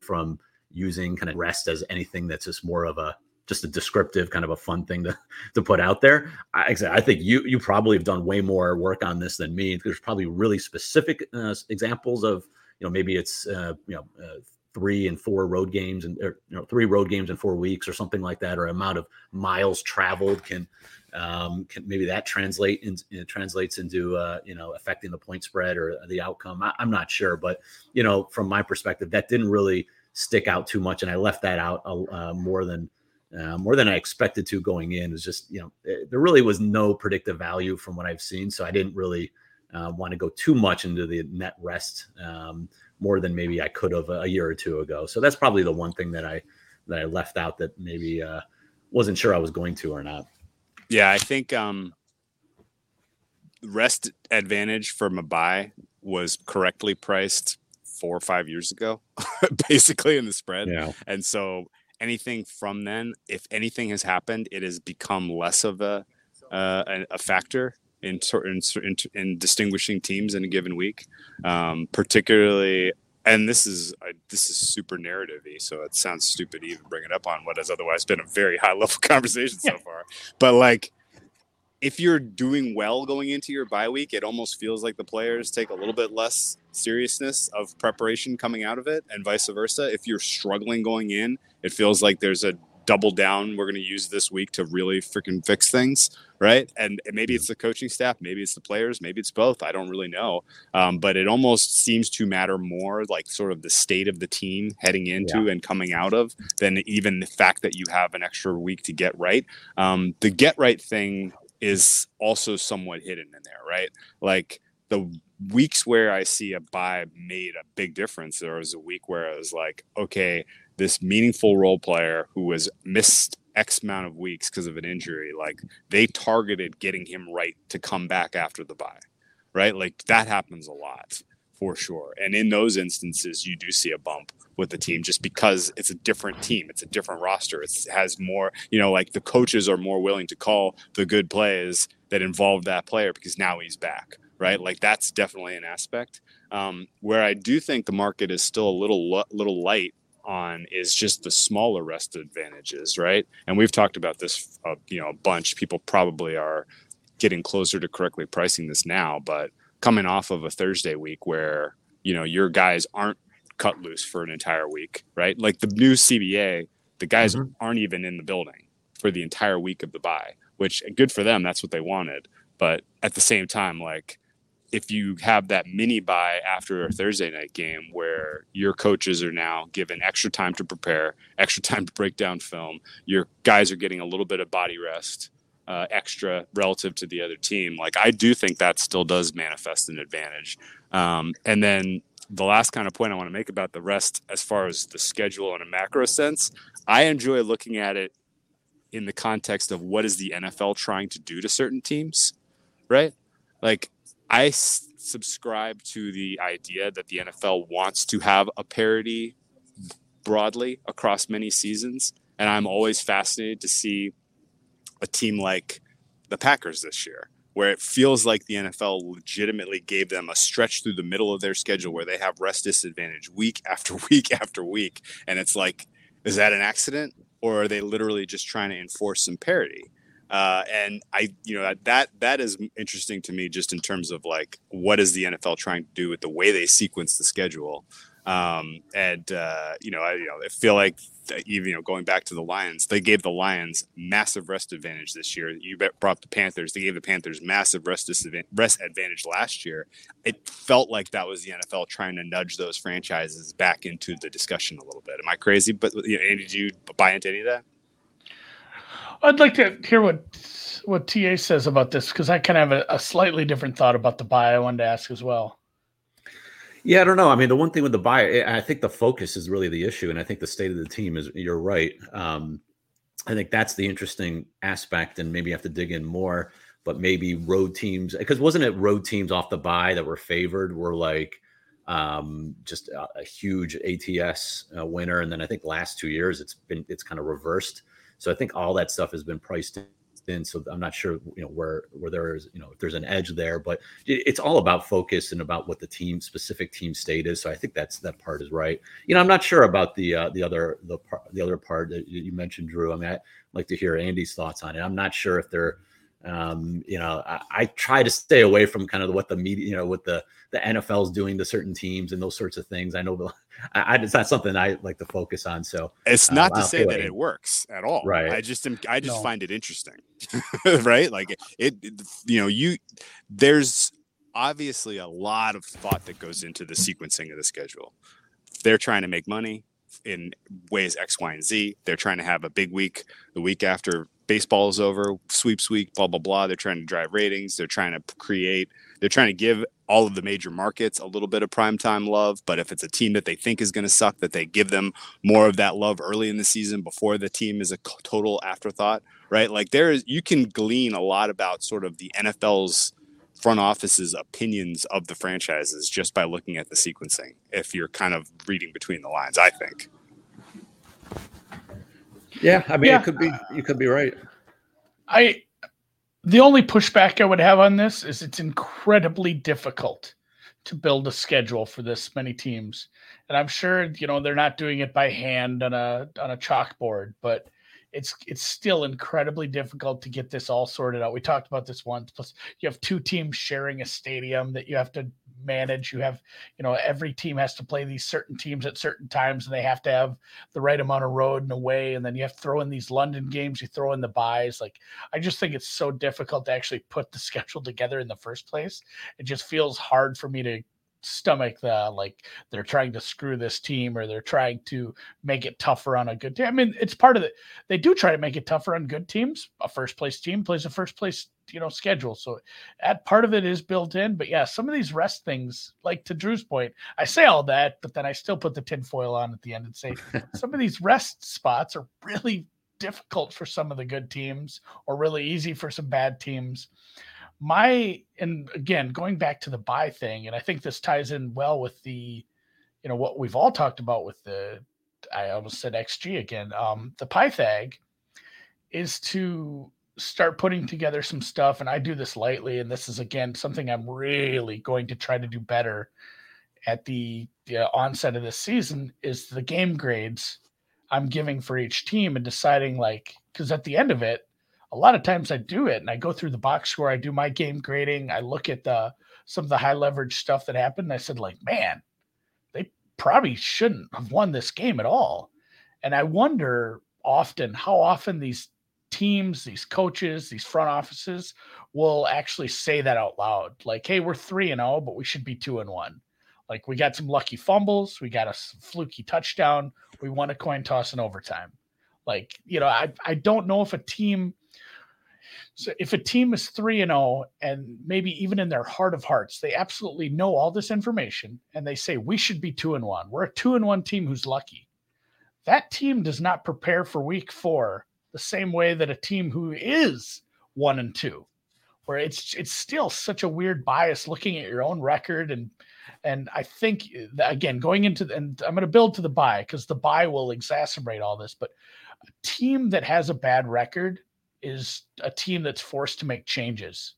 from using kind of rest as anything that's just more of a just a descriptive kind of a fun thing to to put out there. I, I think you you probably have done way more work on this than me. There's probably really specific uh, examples of you know maybe it's uh, you know uh, three and four road games and or, you know three road games in four weeks or something like that, or amount of miles traveled can um, can maybe that translate in, you know, translates into uh, you know affecting the point spread or the outcome. I, I'm not sure, but you know from my perspective, that didn't really stick out too much, and I left that out uh, more than uh, more than I expected to going in. Is just you know eh, there really was no predictive value from what I've seen, so I didn't really uh, want to go too much into the net rest um, more than maybe I could have a year or two ago. So that's probably the one thing that I that I left out that maybe uh, wasn't sure I was going to or not. Yeah, I think um, rest advantage from a bye was correctly priced four or five years ago, basically in the spread. Yeah, And so anything from then, if anything has happened, it has become less of a uh, a, a factor in, in in in distinguishing teams in a given week. Um, particularly, and this is uh, this is super narrativey, so it sounds stupid to even bring it up on what has otherwise been a very high level conversation so far. But like, if you're doing well going into your bye week, it almost feels like the players take a little bit less seriousness of preparation coming out of it, and vice versa. If you're struggling going in, it feels like there's a double down we're going to use this week to really freaking fix things right and, maybe it's the coaching staff maybe it's the players maybe it's both i don't really know um, but it almost seems to matter more like sort of the state of the team heading into yeah. and coming out of than even the fact that you have an extra week to get right um, the get right thing is also somewhat hidden in there right like the weeks where I see a bye made a big difference, there was a week where I was like, okay, this meaningful role player who was missed X amount of weeks because of an injury, like they targeted getting him right to come back after the bye, right? Like that happens a lot for sure. And in those instances, you do see a bump with the team just because it's a different team, it's a different roster. It has more, you know, like the coaches are more willing to call the good plays that involve that player because now he's back right? Like that's definitely an aspect. Um, where I do think the market is still a little little light on is just the smaller rest advantages, right? And we've talked about this, uh, you know, a bunch. People probably are getting closer to correctly pricing this now, but coming off of a Thursday week where you know your guys aren't cut loose for an entire week, right? Like the new CBA, the guys mm-hmm. aren't even in the building for the entire week of the bye, which good for them. That's what they wanted. But at the same time, like if you have that mini bye after a Thursday night game where your coaches are now given extra time to prepare, extra time to break down film, your guys are getting a little bit of body rest uh, extra relative to the other team. Like I do think that still does manifest an advantage. Um, and then the last kind of point I want to make about the rest, as far as the schedule in a macro sense, I enjoy looking at it in the context of what is the NFL trying to do to certain teams, right? Like I s- subscribe to the idea that the NFL wants to have a parity broadly across many seasons. And I'm always fascinated to see a team like the Packers this year, where it feels like the NFL legitimately gave them a stretch through the middle of their schedule where they have rest disadvantage week after week after week. And it's like, is that an accident? Or are they literally just trying to enforce some parity? Uh, and I, you know, that that is interesting to me, just in terms of like what is the NFL trying to do with the way they sequence the schedule. Um, and uh, you know, I, you know, I feel like even you know going back to the Lions, they gave the Lions massive rest advantage this year. You brought the Panthers; they gave the Panthers massive rest rest advantage last year. It felt like that was the NFL trying to nudge those franchises back into the discussion a little bit. Am I crazy? But you know, Andy, did you buy into any of that? I'd like to hear what what TA says about this because I kind of have a, a, slightly different thought about the bye. I wanted to ask as well. Yeah, I don't know. I mean, the one thing with the bye, I think the focus is really the issue, and I think the state of the team is. You're right. Um, I think that's the interesting aspect, and maybe have to dig in more. But maybe road teams, because wasn't it road teams off the bye that were favored? Were like um, just a, a, huge ATS uh, winner, and then I think last two years it's been it's kind of reversed. So I think all that stuff has been priced in. So I'm not sure, you know, where where there is, you know, if there's an edge there, but it's all about focus and about what the team specific team state is. So I think that's that part is right. You know, I'm not sure about the uh, the other the part the other part that you mentioned, Drew. I mean, I'd like to hear Andy's thoughts on it. I'm not sure if they're um, you know, I, I, try to stay away from kind of what the media, you know, what the the NFL is doing to certain teams and those sorts of things. I know I, I, it's not something I like to focus on. So it's not uh, to say that it works at all. Right. I just am, I just no. find it interesting. right. Like it, it, you know, you there's obviously a lot of thought that goes into the sequencing of the schedule. They're trying to make money in ways X, Y, and Z. They're trying to have a big week the week after baseball is over, sweeps week, blah blah blah. They're trying to drive ratings. They're trying to create. They're trying to give all of the major markets a little bit of primetime love. But if it's a team that they think is going to suck, that they give them more of that love early in the season before the team is a total afterthought, right? Like there is, you can glean a lot about sort of the NFL's front office's opinions of the franchises just by looking at the sequencing. If you're kind of reading between the lines, I think. Yeah, I mean, yeah. it could be. You could be right. I. The only pushback I would have on this is it's incredibly difficult to build a schedule for this many teams. And I'm sure, you know, they're not doing it by hand on a on a chalkboard, but it's it's still incredibly difficult to get this all sorted out. We talked about this once. Plus, you have two teams sharing a stadium that you have to manage. You have, you know, every team has to play these certain teams at certain times, and they have to have the right amount of road and away. And then you have to throw in these London games. You throw in the byes. Like, I just think it's so difficult to actually put the schedule together in the first place. It just feels hard for me to stomach the like they're trying to screw this team or they're trying to make it tougher on a good team. I mean, it's part of it. They do try to make it tougher on good teams. A first place team plays a first place, you know, schedule. So that part of it is built in. But yeah, some of these rest things, like to Drew's point, I say all that, but then I still put the tinfoil on at the end and say some of these rest spots are really difficult for some of the good teams or really easy for some bad teams my and again going back to the bye thing and i think this ties in well with the you know what we've all talked about with the i almost said xg again um the pythag is to start putting together some stuff and i do this lightly and this is again something i'm really going to try to do better at the, the onset of this season is the game grades i'm giving for each team and deciding like because at the end of it a lot of times I do it and I go through the box score, I do my game grading, I look at the some of the high leverage stuff that happened. I said, like, man, they probably shouldn't have won this game at all. And I wonder often how often these teams, these coaches, these front offices will actually say that out loud. Like, hey, we're three and oh, but we should be two and one. Like we got some lucky fumbles, we got a fluky touchdown, we won a coin toss in overtime. Like, you know, I I don't know if a team so if a team is 3 and 0 and maybe even in their heart of hearts they absolutely know all this information and they say we should be 2 and 1. We're a 2 and 1 team who's lucky. That team does not prepare for week 4 the same way that a team who is 1 and 2 where it's it's still such a weird bias looking at your own record and and I think again going into the, and I'm going to build to the bye because the bye will exacerbate all this but a team that has a bad record is a team that's forced to make changes.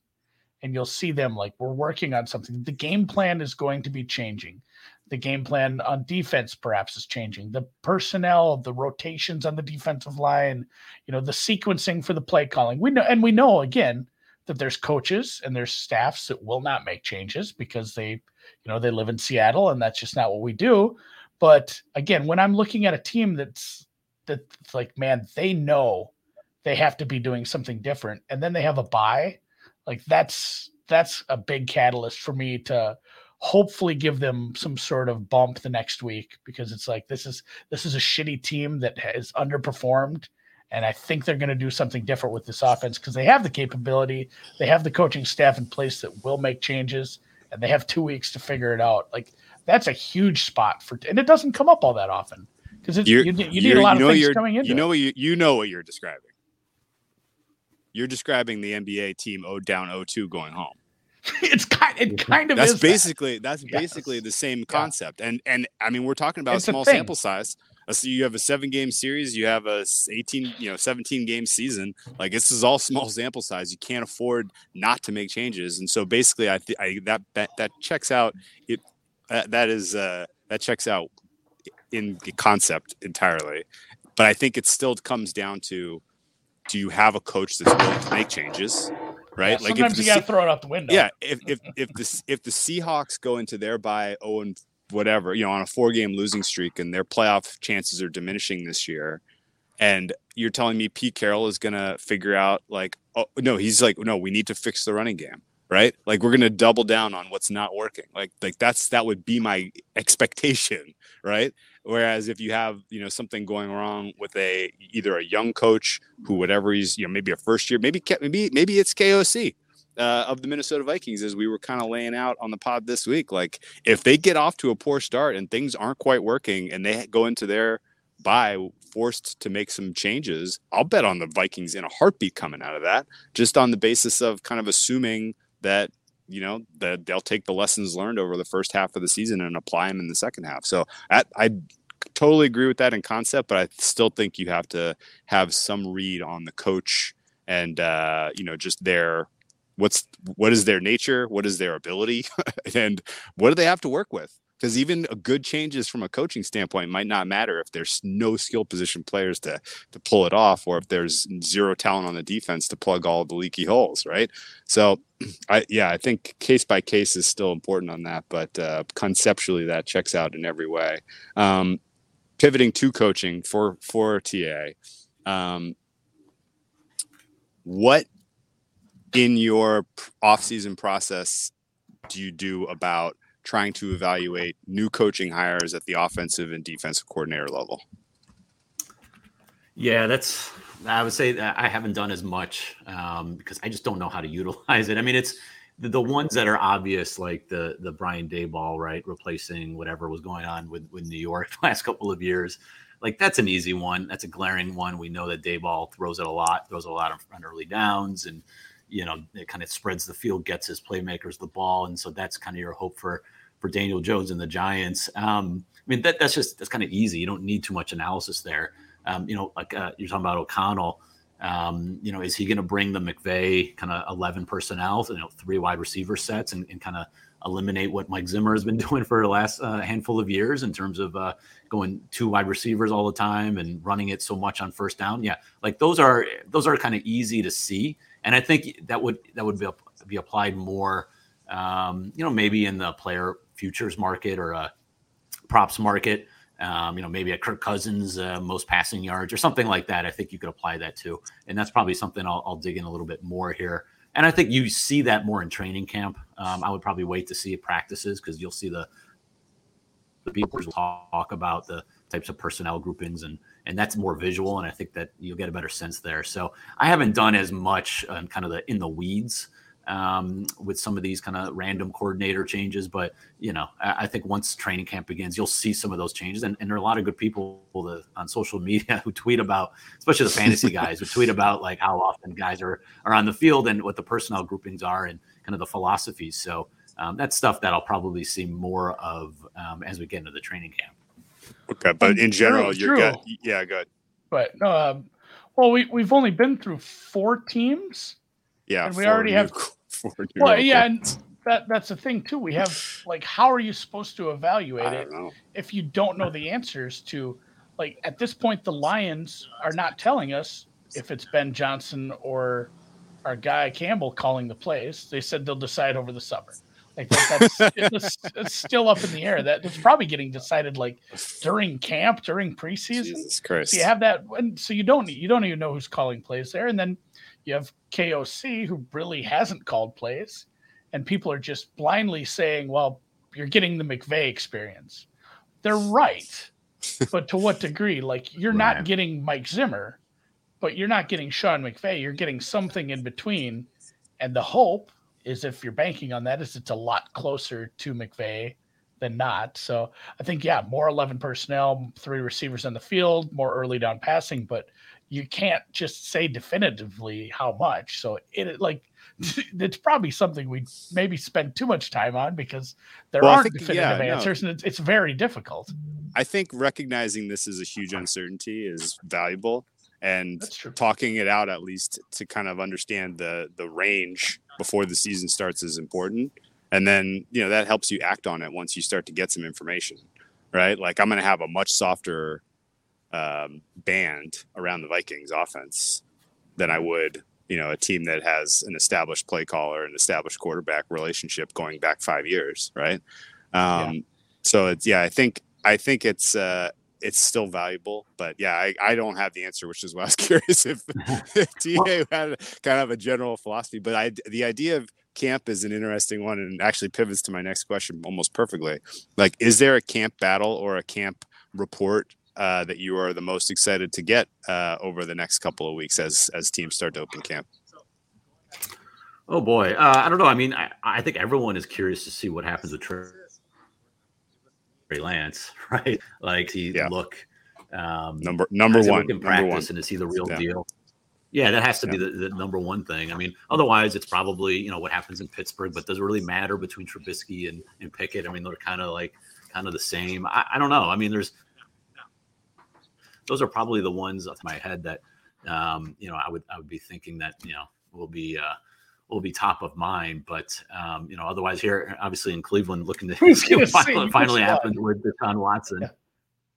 And you'll see them like we're working on something. The game plan is going to be changing. The game plan on defense perhaps is changing. The personnel, the rotations on the defensive line, you know, the sequencing for the play calling. We know and we know again that there's coaches and there's staffs that will not make changes because they, you know, they live in Seattle and that's just not what we do. But again, when I'm looking at a team that's that's like, man, they know they have to be doing something different and then they have a bye like that's that's a big catalyst for me to hopefully give them some sort of bump the next week because it's like this is this is a shitty team that has underperformed and I think they're going to do something different with this offense because they have the capability, they have the coaching staff in place that will make changes, and they have two weeks to figure it out. Like that's a huge spot for, and it doesn't come up all that often because you, you need a lot of things coming in. You know it. what you, you know what you're describing you're describing the NBA team O down 0-2 going home. it's kind it kind of that's is basically that. that's Yes. basically the same concept. And and I mean we're talking about It's a a small thing. sample size. So you have a seven game series, you have a 18, you know, 17 game season. Like this is all small sample size. You can't afford not to make changes. And so basically I think I that, that that checks out it uh, that is uh that checks out in the concept entirely. But I think it still comes down to do you have a coach that's willing to make changes? Right? Yeah, sometimes the you got to Se- throw it out the window. yeah, if if if the if the Seahawks go into their bye oh and whatever, you know, on a four game losing streak and their playoff chances are diminishing this year, and you're telling me Pete Carroll is gonna figure out like, oh no, he's like, no, we need to fix the running game, right? Like we're gonna double down on what's not working. Like like that's that would be my expectation, right? Whereas if you have you know something going wrong with a either a young coach who whatever he's you know maybe a first year maybe maybe maybe it's KOC uh, of the Minnesota Vikings as we were kind of laying out on the pod this week. Like if they get off to a poor start and things aren't quite working and they go into their bye forced to make some changes, I'll bet on the Vikings in a heartbeat coming out of that, just on the basis of kind of assuming that you know that they'll take the lessons learned over the first half of the season and apply them in the second half. So I, I totally agree with that in concept, but I still think you have to have some read on the coach and uh, you know just their what's what is their nature? What is their ability? And what do they have to work with because even a good changes from a coaching standpoint might not matter if there's no skill position players to to pull it off or if there's zero talent on the defense to plug all the leaky holes right? So i yeah i think case by case is still important on that but uh, conceptually that checks out in every way. Um, pivoting to coaching for for ta um, what in your off-season process do you do about trying to evaluate new coaching hires at the offensive and defensive coordinator level? Yeah, that's. I would say I haven't done as much um, because I just don't know how to utilize it. I mean, it's the, the ones that are obvious, like the the Brian Daboll, right, replacing whatever was going on with with New York the last couple of years. Like that's an easy one. That's a glaring one. We know that Daboll throws it a lot, throws a lot on early downs, and you know it kind of spreads the field, gets his playmakers the ball, and so that's kind of your hope for for Daniel Jones and the Giants. Um, I mean that that's just that's kind of easy. You don't need too much analysis there. Um, you know, like uh, you're talking about O'Connell. Um, you know, is he going to bring the McVay kind of 11 personnel, you know, three wide receiver sets and, and kind of eliminate what Mike Zimmer has been doing for the last uh, handful of years in terms of uh, going two wide receivers all the time and running it so much on first down. Yeah, like those are those are kind of easy to see, and I think that would that would be be applied more, um, you know, maybe in the player futures market or a props market. Um, you know, maybe a Kirk Cousins uh, most passing yards or something like that. I think you could apply that to, and that's probably something I'll, I'll dig in a little bit more here and I think you see that more in training camp. Um, I would probably wait to see practices because you'll see the the people talk about the types of personnel groupings and and that's more visual and I think that you'll get a better sense there. So I haven't done as much on kind of the in the weeds um, with some of these kind of random coordinator changes. But you know, I, I, think once training camp begins, you'll see some of those changes. And, and there are a lot of good people that, on social media who tweet about, especially the fantasy guys, who tweet about like how often guys are are on the field and what the personnel groupings are and kind of the philosophies. So um, that's stuff that I'll probably see more of um, as we get into the training camp. Okay, but in general, you're good. Yeah, good. But um, well, we we've only been through four teams. Yeah, and we already have. four. well, yeah, and that that's the thing too. We have like, how are you supposed to evaluate it know. if you don't know the answers to? Like at this point, the Lions are not telling us if it's Ben Johnson or our guy Campbell calling the plays. They said they'll decide over the summer. Like that, that's it's, it's, still up in the air. That it's probably getting decided like during camp, during preseason. Jesus Christ! So you have that, and so you don't you don't even know who's calling plays there, and then you have KOC who really hasn't called plays, and people are just blindly saying, "Well, you're getting the McVay experience." They're right, but to what degree? Like you're not getting Mike Zimmer, but you're not getting Sean McVay. You're getting something in between, and the hope is if you're banking on that is it's a lot closer to McVay than not. So I think yeah, more 11 personnel, three receivers on the field, more early down passing, but you can't just say definitively how much. So it like it's probably something we maybe spend too much time on because there well, aren't think, definitive yeah, answers no. and it's, it's very difficult. I think recognizing this is a huge uncertainty is valuable and talking it out at least to kind of understand the the range before the season starts is important and then you know that helps you act on it once you start to get some information right like i'm going to have a much softer um, band around the Vikings offense than I would, you know, a team that has an established play caller, an established quarterback relationship going back five years, right? Um, yeah. So it's yeah, I think I think it's uh, it's still valuable, but yeah, I, I don't have the answer, which is why I was curious if, if TA had kind of a general philosophy. But I the idea of camp is an interesting one and actually pivots to my next question almost perfectly. Like, is there a camp battle or a camp report uh, that you are the most excited to get uh, over the next couple of weeks as as teams start to open camp? Oh boy, uh, I don't know. I mean, I, I, think everyone is curious to see what happens with Trey Lance, right? Like he yeah. look um, number number one in practice, and is he the real yeah. deal? Yeah, that has to yeah. be the, the, number one thing. I mean, otherwise, it's probably you know what happens in Pittsburgh, but does it really matter between Trubisky and, and Pickett? I mean, they're kind of like kind of the same. I, I, don't know. I mean, there's those are probably the ones off my head that um, you know I would I would be thinking that you know will be uh, will be top of mind. But um, you know, otherwise here, obviously in Cleveland, looking to see what finally, finally happened with Deshaun Watson. Yeah.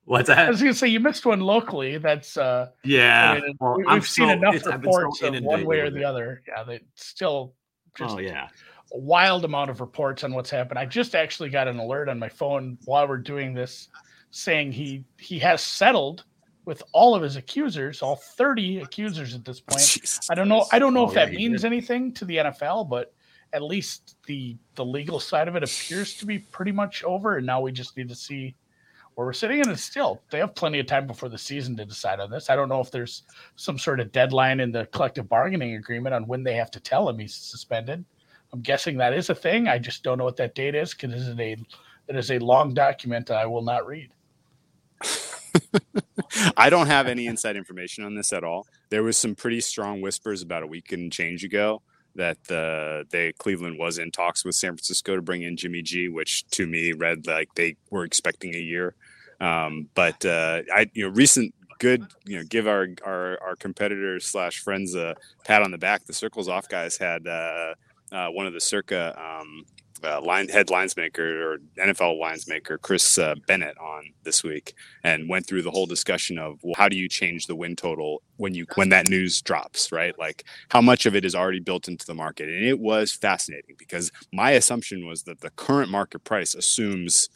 What's I was gonna say you missed one locally. That's uh, Yeah, I mean, well, we- I'm we've seen so- enough I've so reports of one way or the it. other. Yeah, they still just Oh yeah, a wild amount of reports on what's happened. I just actually got an alert on my phone while we're doing this, saying he he has settled with all of his accusers, all thirty accusers at this point. Jesus. I don't know. I don't know Oh, if yeah, that means did. anything to the NFL, but at least the the legal side of it appears to be pretty much over, and now we just need to see where we're sitting. And it's still they have plenty of time before the season to decide on this. I don't know if there's some sort of deadline in the collective bargaining agreement on when they have to tell him he's suspended. I'm guessing that is a thing. I just don't know what that date is because it is a it is a long document that I will not read. I don't have any inside information on this at all. There was some pretty strong whispers about a week and change ago that the they Cleveland was in talks with San Francisco to bring in Jimmy G, which to me read like they were expecting a year. Um, but uh, I, you know, recent good, you know, give our our, our competitors slash friends a pat on the back. The Circles Off guys had uh, uh, one of the Circa um, uh, line head or NFL linesmaker Chris uh, Bennett on this week and went through the whole discussion of well, how do you change the win total when you when that news drops, right? Like how much of it is already built into the market, and it was fascinating because my assumption was that the current market price assumes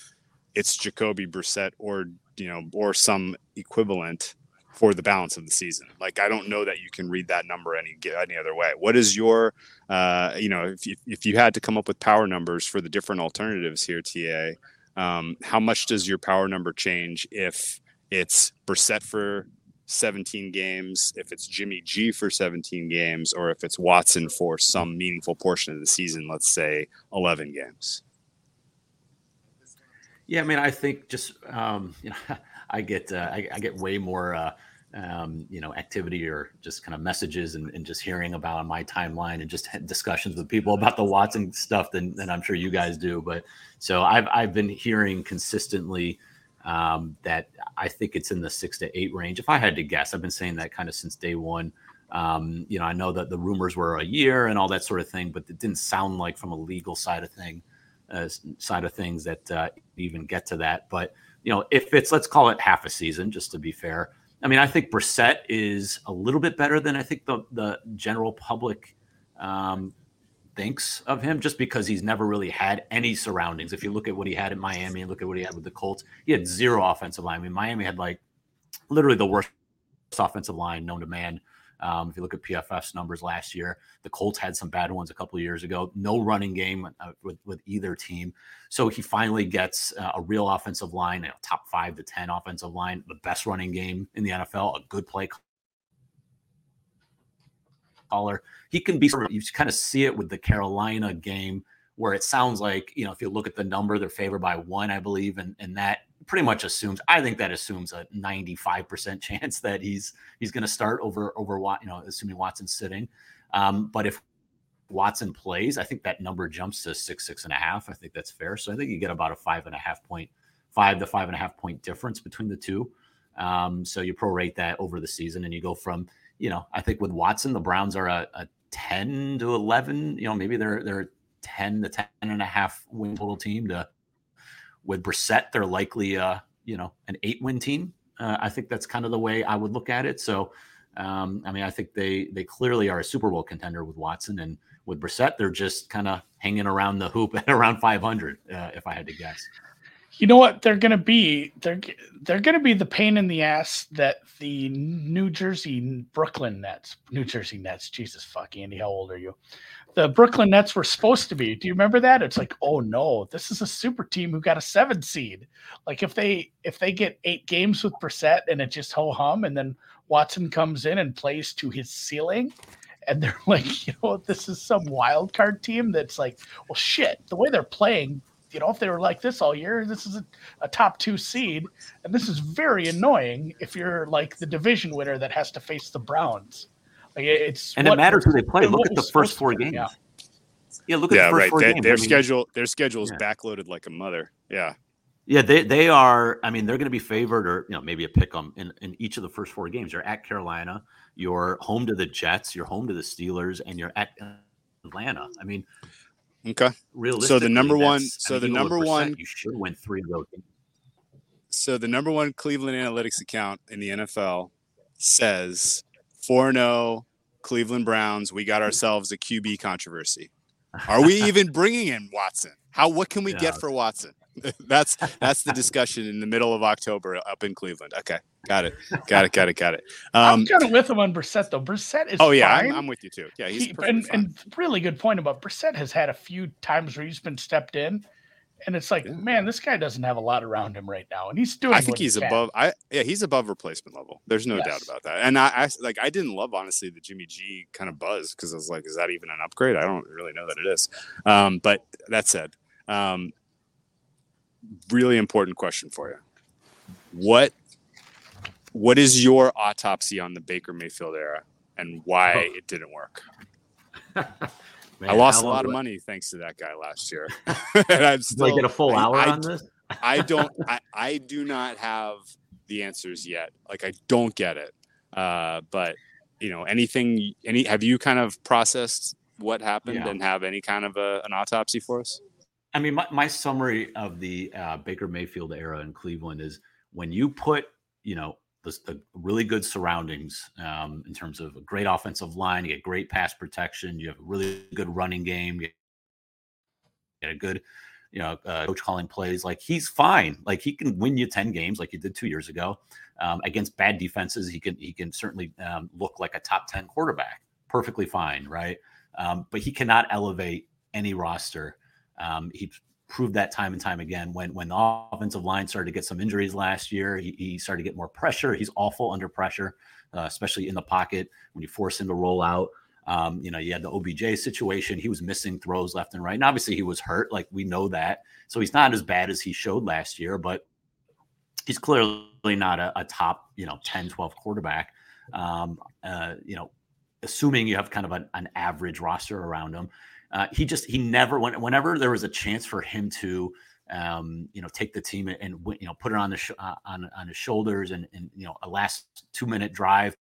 it's Jacoby Brissett or you know or some equivalent for the balance of the season. Like I don't know that you can read that number any any other way. What is your uh, you know if you, if you had to come up with power numbers for the different alternatives here, TA? Um, how much does your power number change if it's Brissett for 17 games, if it's Jimmy G for 17 games, or if it's Watson for some meaningful portion of the season, let's say 11 games? Yeah, I mean, I think just um, you know, I get uh, I, I get way more uh, um, you know activity or just kind of messages and, and just hearing about on my timeline and just discussions with people about the Watson stuff than, than I'm sure you guys do. But so I've I've been hearing consistently um, that I think it's in the six to eight range. If I had to guess, I've been saying that kind of since day one. Um, you know, I know that the rumors were a year and all that sort of thing, but it didn't sound like from a legal side of thing uh, side of things that uh, even get to that. But you know, if it's let's call it half a season, just to be fair. I mean, I think Brissett is a little bit better than I think the the general public um, thinks of him, just because he's never really had any surroundings. If you look at what he had in Miami and look at what he had with the Colts, he had zero offensive line. I mean, Miami had like literally the worst offensive line known to man. Um, if you look at PFF's numbers last year, the Colts had some bad ones a couple years ago. No running game uh, with, with either team. So he finally gets uh, a real offensive line, you know, top five to 10 offensive line, the best running game in the NFL, a good play caller. He can be, you kind of see it with the Carolina game where it sounds like, you know, if you look at the number, they're favored by one, I believe. And, and that pretty much assumes, I think that assumes a 95% chance that he's, he's going to start over, over, you know, assuming Watson's sitting. Um, but if Watson plays, I think that number jumps to six, six and a half. I think that's fair. So I think you get about a five and a half point, five to five and a half point difference between the two. Um, so you prorate that over the season and you go from, you know, I think with Watson, the Browns are a, a 10 to 11, you know, maybe they're, they're 10 to 10 and a half win total team to with Brissett, they're likely, uh, you know, an eight win team. Uh, I think that's kind of the way I would look at it. So, um, I mean, I think they, they clearly are a Super Bowl contender with Watson and with Brissett, they're just kind of hanging around the hoop at around 500, uh, if I had to guess. You know what they're going to be? They're they're going to be the pain in the ass that the New Jersey Brooklyn Nets, New Jersey Nets. Jesus fuck, Andy, how old are you? The Brooklyn Nets were supposed to be. Do you remember that? It's like, oh no, this is a super team who got a seven seed. Like if they if they get eight games with Brissett and it just ho hum, and then Watson comes in and plays to his ceiling, and they're like, you know, this is some wild card team that's like, well, shit, the way they're playing, you know, if they were like this all year, this is a, a, top two seed, and this is very annoying if you're like the division winner that has to face the Browns. Like it's and what, it matters who they play. Look at the first four games. Yeah. yeah. look at yeah, the first right. four They, games. Their I mean, schedule, their schedule is Yeah. backloaded like a mother. Yeah, Yeah, they they are. I mean, they're going to be favored, or you know, maybe a pick 'em in in each of the first four games. You're at Carolina, you're home to the Jets, you're home to the Steelers, and you're at Atlanta. I mean, Okay. realistically, so the number one- so I mean, the number Brissett, one- you should win three of those. games. So the number one Cleveland analytics account in the NFL says 4 0 Cleveland Browns. We got ourselves a QB controversy. Are we even bringing in Watson? How what can we Yeah. get for Watson? that's that's the discussion in the middle of October up in Cleveland. Okay, got it, got it, got it, got it. Um, I'm kind of with him on Brissett though. Brissett is oh yeah, fine. I'm, I'm with you too. Yeah, he's He- and, and really good point about Brissett has had a few times where he's been stepped in, and it's like, Yeah. man, this guy doesn't have a lot around him right now, and he's doing. I think he he's can. above. I yeah, he's above replacement level. There's no doubt about that. And I, I like I didn't love honestly the Jimmy G kind of buzz because I was like, is that even an upgrade? I don't really know that it is. Um, but that said, um, really important question for you. What what is your autopsy on the Baker Mayfield era and why Oh. it didn't work? Man, I lost a lot of money thanks to that guy last year. and I'm still I get a full I- hour I on this? I don't I, I do not have the answers yet. Like I don't get it. Uh but you know, anything any have you kind of processed what happened Yeah. and have any kind of a, an autopsy for us? I mean, my, my summary of the uh, Baker Mayfield era in Cleveland is when you put, you know, the, the really good surroundings um, in terms of a great offensive line, you get great pass protection, you have a really good running game, you get a good, you know, uh, coach calling plays. Like he's fine. Like he can win you ten games, like he did two years ago, um, against bad defenses. He can he can certainly um, look like a top ten quarterback, perfectly fine, right? Um, but he cannot elevate any roster. Um, he proved that time and time again. When when the offensive line started to get some injuries last year, he, he started to get more pressure. He's awful under pressure, uh, especially in the pocket when you force him to roll out. Um, you know, you had the OBJ situation. He was missing throws left and right. And obviously, he was hurt. Like we know that. So he's not as bad as he showed last year, but he's clearly not a, a top, you know, 10, 12 quarterback. Um, uh, you know, assuming you have kind of an, an average roster around him. Uh, he just he never when, whenever there was a chance for him to um, you know take the team and, and you know put it on the sh- uh, on on his shoulders and and you know a last two minute drive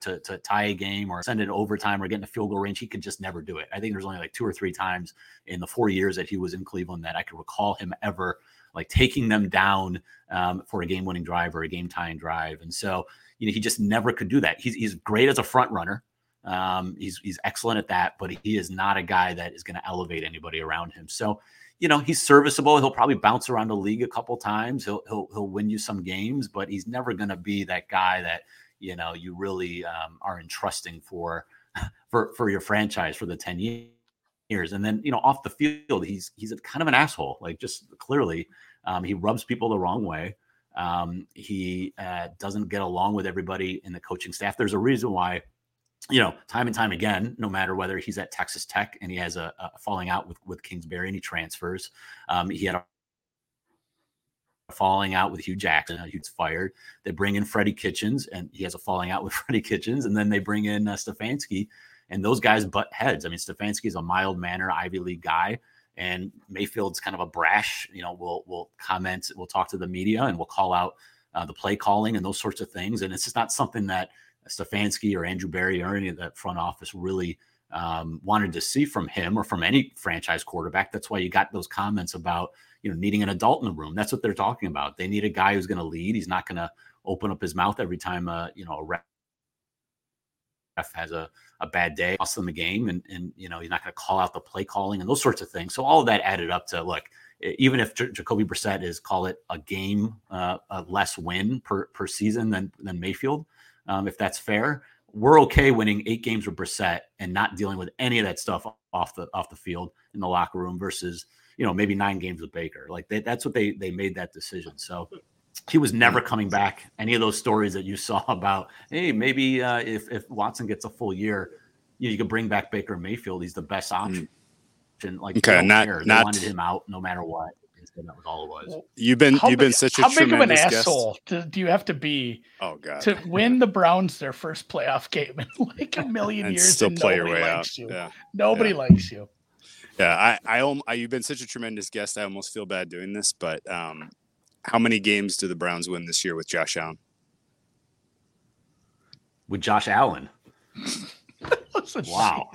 to, to tie a game or send it overtime or get in a field goal range he could just never do it. I think there's only like two or three times in the four years that he was in cleveland that i could recall him ever like taking them down um, for a game winning drive or a game tying drive. And so you know he just never could do that. He's, he's great as a front runner um, he's he's excellent at that, but he is not a guy that is going to elevate anybody around him. So, you know, he's serviceable. He'll probably bounce around the league a couple times. He'll he'll he'll win you some games, but he's never going to be that guy that you know you really um, are entrusting for for for your franchise for the ten years. And then you know, off the field, he's he's a kind of an asshole. Like just clearly, um, he rubs people the wrong way. Um, he uh, doesn't get along with everybody in the coaching staff. There's a reason why you know, time and time again, no matter whether he's at Texas Tech and he has a, a falling out with with Kingsbury and he transfers, um, he had a falling out with Hue Jackson. He's fired. They bring in Freddie Kitchens and he has a falling out with Freddie Kitchens, and then they bring in uh, Stefanski, and those guys butt heads. I mean, Stefanski is a mild manner Ivy League guy. And Mayfield's kind of a brash, you know, we'll we'll comment, we'll talk to the media and we'll call out uh, the play calling and those sorts of things. And it's just not something that Stefanski or Andrew Berry or any of that front office really um, wanted to see from him or from any franchise quarterback. That's why you got those comments about you know needing an adult in the room. That's what they're talking about. They need a guy who's going to lead. He's not going to open up his mouth every time uh, you know a ref has a, a bad day, lost them the game, and and you know he's not going to call out the play calling and those sorts of things. So all of that added up to look. Even if J- Jacoby Brissett is call it a game uh, a less win per per season than than Mayfield, um, if that's fair. We're okay winning eight games with Brissett and not dealing with any of that stuff off the off the field in the locker room versus you know maybe nine games with Baker. Like they, that's what they they made that decision. So he was never coming back. Any of those stories that you saw about hey maybe uh, if if Watson gets a full year, you, know, you could bring back Baker Mayfield. He's the best option. Like Okay, not- care. They not- wanted him out no matter what. Instead, that was all it was. You've been How you've been such a how big of an guest. asshole do, do you have to be Oh god. to win the Browns their first playoff game in like a million and years still and play your nobody way likes out. you? Yeah. Nobody Yeah. likes you. Yeah, I, I, al- I, you've been such a tremendous guest. I almost feel bad doing this, but um, how many games do the Browns win this year with Josh Allen? With Josh Allen, Wow.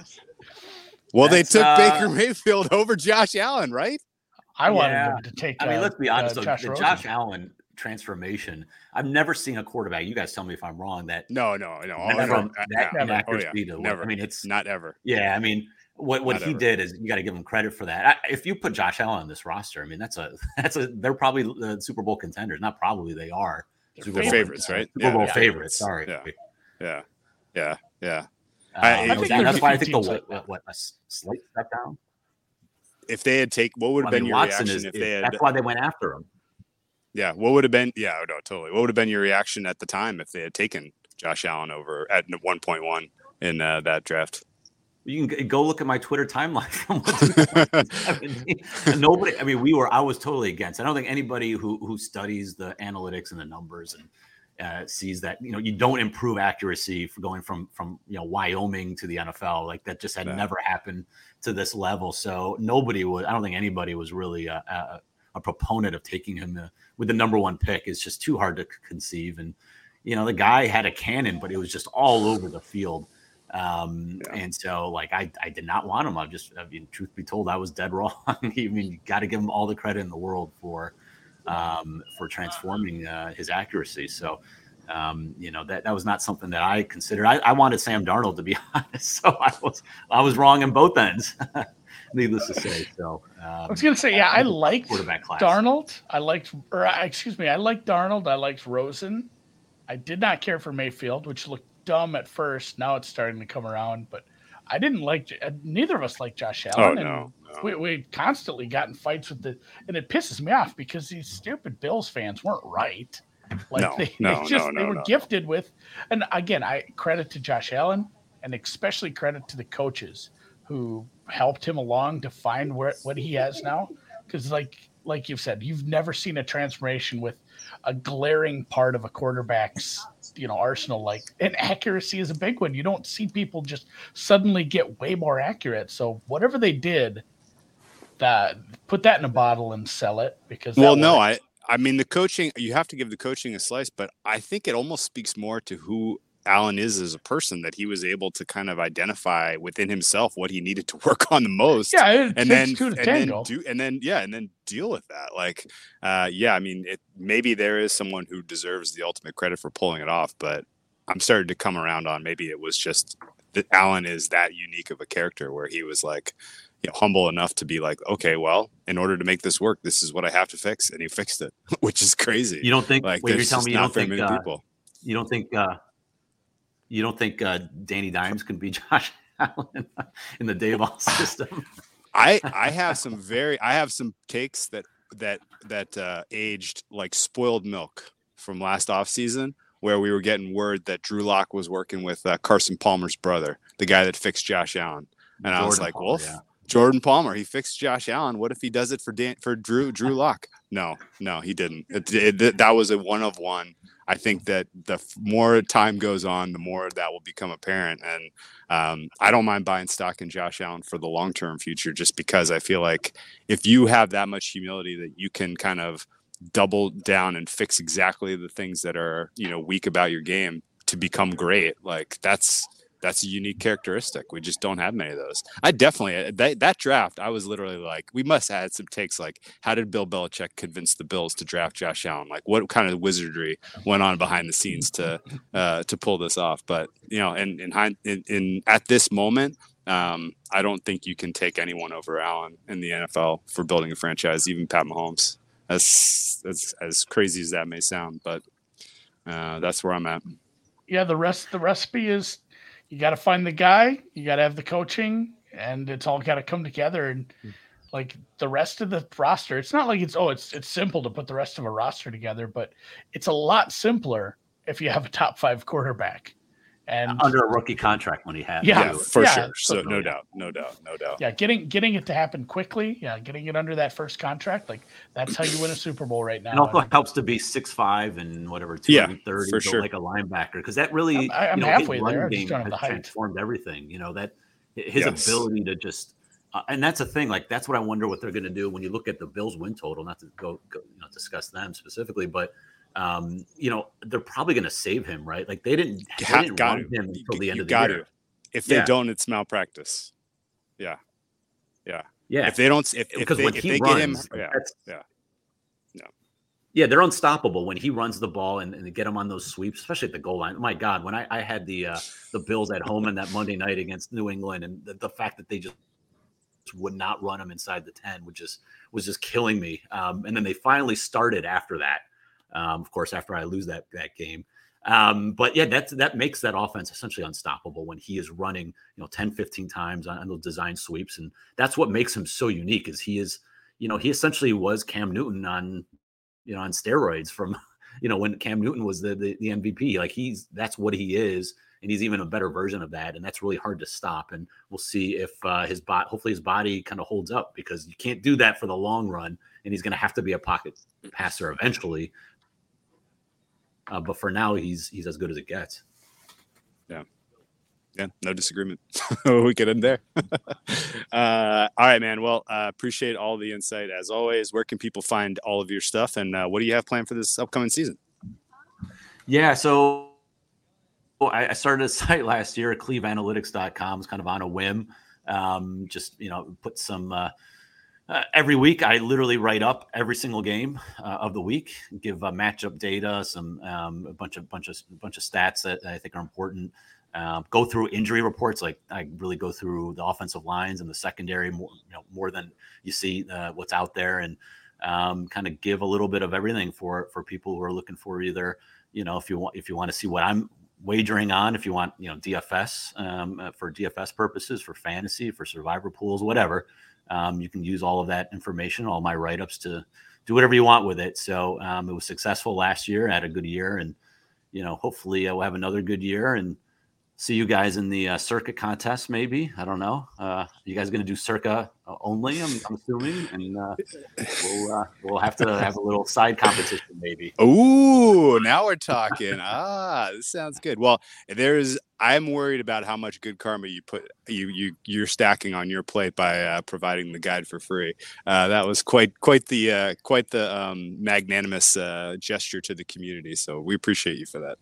Well, That's, they took uh, Baker Mayfield over Josh Allen, right? I wanted Yeah. them to take. I mean, uh, let's be honest. uh, Josh the Rosen. Josh Allen transformation. I've never seen a quarterback. You guys tell me if I'm wrong. That No, no, no. went no, uh, that yeah. inaccuracy Oh, yeah. to what- Never. I mean, it's Not ever. yeah. I mean, what what Not he ever. did is you got to give him credit for that. I, if you put Josh Allen on this roster, I mean, that's a that's a they're probably the Super Bowl contenders. Not probably they are They're They're favorites. favorites, right? Super Bowl they're favorites. Sorry. Yeah. Yeah. Yeah. Yeah. Uh, I- I know, think that- that's why I think the teams what, like what, what a s- slight step down. If they had take, what would have I been your Watson reaction is, if they had? that's why they went after him. Yeah. What would have been? Yeah. No, totally. What would have been your reaction at the time if they had taken Josh Allen over at 1.1 in uh, that draft? You can go look at my Twitter timeline I mean, nobody. I mean, we were. I was totally against. I don't think anybody who who studies the analytics and the numbers and uh, sees that you know you don't improve accuracy for going from from you know Wyoming to the NFL. Like that just had Yeah. never happened to this level. So nobody would. I don't think anybody was really a, a, a proponent of taking him uh, with the number one pick. It's just too hard to conceive. And you know the guy had a cannon, but it was just all over the field. Um, Yeah. and so like I, I did not want him. I just, I mean, truth be told, I was dead wrong. I mean, you got to give him all the credit in the world for, um, for transforming uh, his accuracy. So, um, you know, that, that was not something that I considered. I, I wanted Sam Darnold to be honest. So I was, I was wrong in both ends, needless to say. So, I um, was gonna say, yeah, I liked quarterback class. Darnold. I liked, or excuse me, I liked Darnold. I liked Rosen. I did not care for Mayfield, which looked dumb at first. Now it's starting to come around, but I didn't like. uh, Neither of us like Josh Oh Allen. and no. no. We we constantly got in fights with the, and it pisses me off because these stupid Bills fans weren't right. Like No, they, no, they just no, they no, were no. gifted with, and again, I credit to Josh Allen, and especially credit to the coaches who helped him along to find where what he has now. Because like like you've said, you've never seen a transformation with a glaring part of a quarterback's you know arsenal like and accuracy is a big one. You don't see people just suddenly get way more accurate. So whatever they did, that put that in a bottle and sell it because Well, no, worked. I mean the coaching. You have to give the coaching a slice, but I think it almost speaks more to who Allen is as a person that he was able to kind of identify within himself what he needed to work on the most. yeah, and then and then do and then yeah and then deal with that like uh yeah i mean it maybe there is someone who deserves the ultimate credit for pulling it off but i'm starting to come around on maybe it was just that Allen is that unique of a character where he was like you know, humble enough to be like okay well in order to make this work this is what i have to fix and he fixed it which is crazy You don't think, like wait, you're telling me you not don't think, many uh, people you don't think, uh, you don't think uh, Danny Dimes can be Josh Allen in the Daboll system? I I have some very I have some takes that that that uh, aged like spoiled milk from last off season where we were getting word that Drew Lock was working with uh, Carson Palmer's brother, the guy that fixed Josh Allen, and I was like, Wolf, well, yeah. Jordan Palmer, he fixed Josh Allen. What if he does it for Dan, for Drew Drew Lock? No, no, he didn't. It, it, that was a one of one. I think that the more time goes on, the more that will become apparent. And um, I don't mind buying stock in Josh Allen for the long term future, just because I feel like if you have that much humility that you can kind of double down and fix exactly the things that are you know weak about your game to become great, like that's that's a unique characteristic. We just don't have many of those. I definitely that that draft. I was literally like, we must had some takes. Like, how did Bill Belichick convince the Bills to draft Josh Allen? Like, what kind of wizardry went on behind the scenes to uh, to pull this off? But you know, in in, in, in at this moment, um, I don't think you can take anyone over Allen in the NFL for building a franchise, even Pat Mahomes. As as as crazy as that may sound, but uh, that's where I'm at. yeah, the rest the recipe is you got to find the guy, you got to have the coaching, and it's all got to come together. And hmm. like the rest of the roster, it's not like it's oh, it's it's simple to put the rest of a roster together, but it's a lot simpler if you have a top five quarterback. And under a rookie contract when he had. Yeah. Yeah, for yeah, sure. So so- no doubt, no doubt, no doubt. yeah, getting getting it to happen quickly, yeah, getting it under that first contract, like that's how you win a Super Bowl right now. And also And helps to be six five and whatever Yeah, two thirty, for sure. like a linebacker, because that really I- I'm you know, halfway there, I just game has the transformed everything. You know that his Yes. ability to just, uh, and that's the thing. Like that's what I wonder what they're going to do when you look at the Bills' win total. Not to go, go you know, discuss them specifically, but um, you know they're probably going to save him, right? Like they didn't, they didn't got him until the end you of the year. to. If they Yeah. don't, it's malpractice. Yeah, Yeah. Yeah, If they don't, if, if because they, when if he they runs, get him, yeah, yeah. No. Yeah, they're unstoppable when he runs the ball and, and they get him on those sweeps, especially at the goal line. My God, when I, I had the uh, the Bills at home in that Monday night against New England, and the, the fact that they just would not run him inside the ten, which just was just killing me. Um, and then they finally started after that. Um, of course, after I lose that that game. Um, but yeah, that's that makes that offense essentially unstoppable when he is running, you know, 10, 15 times on, on those design sweeps. And that's what makes him so unique is he is, you know, he essentially was Cam Newton on, you know, on steroids from, you know, when Cam Newton was the, the, the MVP, like he's, that's what he is. And he's even a better version of that. And that's really hard to stop. And we'll see if uh, his body, hopefully his body kind of holds up because you can't do that for the long run. And he's going to have to be a pocket passer eventually. Uh, but for now, he's he's as good as it gets. Yeah, Yeah, no disagreement. we could end there. uh, all right, man. Well, uh, appreciate all the insight as always. Where can people find all of your stuff, and uh, what do you have planned for this upcoming season? Yeah, so I, I started a site last year, cleveanalytics.com. It's kind of on a whim. Um, just you know, put some uh, every week. I literally write up every single game uh, of the week, give uh, matchup data, some um, a bunch of bunch of bunch of stats that I think are important. Um, go through injury reports. Like I really go through the offensive lines and the secondary more, you know, more than you see uh, what's out there, and um, kind of give a little bit of everything for for people who are looking for either you know if you want if you want to see what I'm wagering on, if you want you know DFS um, uh, for DFS purposes, for fantasy, for survivor pools, whatever. Um, you can use all of that information, all my write ups to do whatever you want with it. So um, it was successful last year, had a good year, and you know hopefully uh, we'll have another good year and see you guys in the uh, Circa contest maybe i don't know uh you guys going to do circa uh, only i'm, I'm assuming and uh, we'll uh, we'll have to have a little side competition maybe Oh, now we're talking. ah, this sounds good. Well, there's. I'm worried about how much good karma you put you you you're stacking on your plate by uh, providing the guide for free. That was quite quite the quite the um, magnanimous gesture to the community. So we appreciate you for that.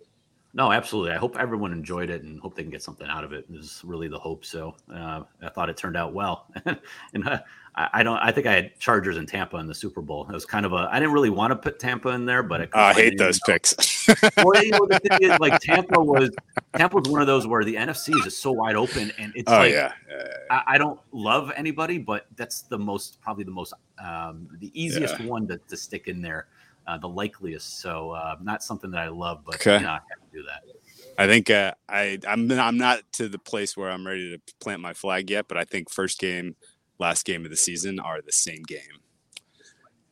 No absolutely i hope everyone enjoyed it and hope they can get something out of it is really the hope so uh, i thought it turned out well and uh, I, I don't i think i had chargers in tampa in the super bowl it was kind of a i didn't really want to put tampa in there but I, hate those know. picks. well, you know, the thing is, like Tampa was Tampa was one of those where the NFC is just so wide open, and it's oh like yeah. yeah, I, I don't love anybody, but that's the most probably the most um, the easiest one to, to stick in there, uh, the likeliest. So uh, not something that I love, but Okay. you know, I have to do that. I think uh, I I'm I'm not to the place where I'm ready to plant my flag yet, but I think first game, last game of the season are the same game,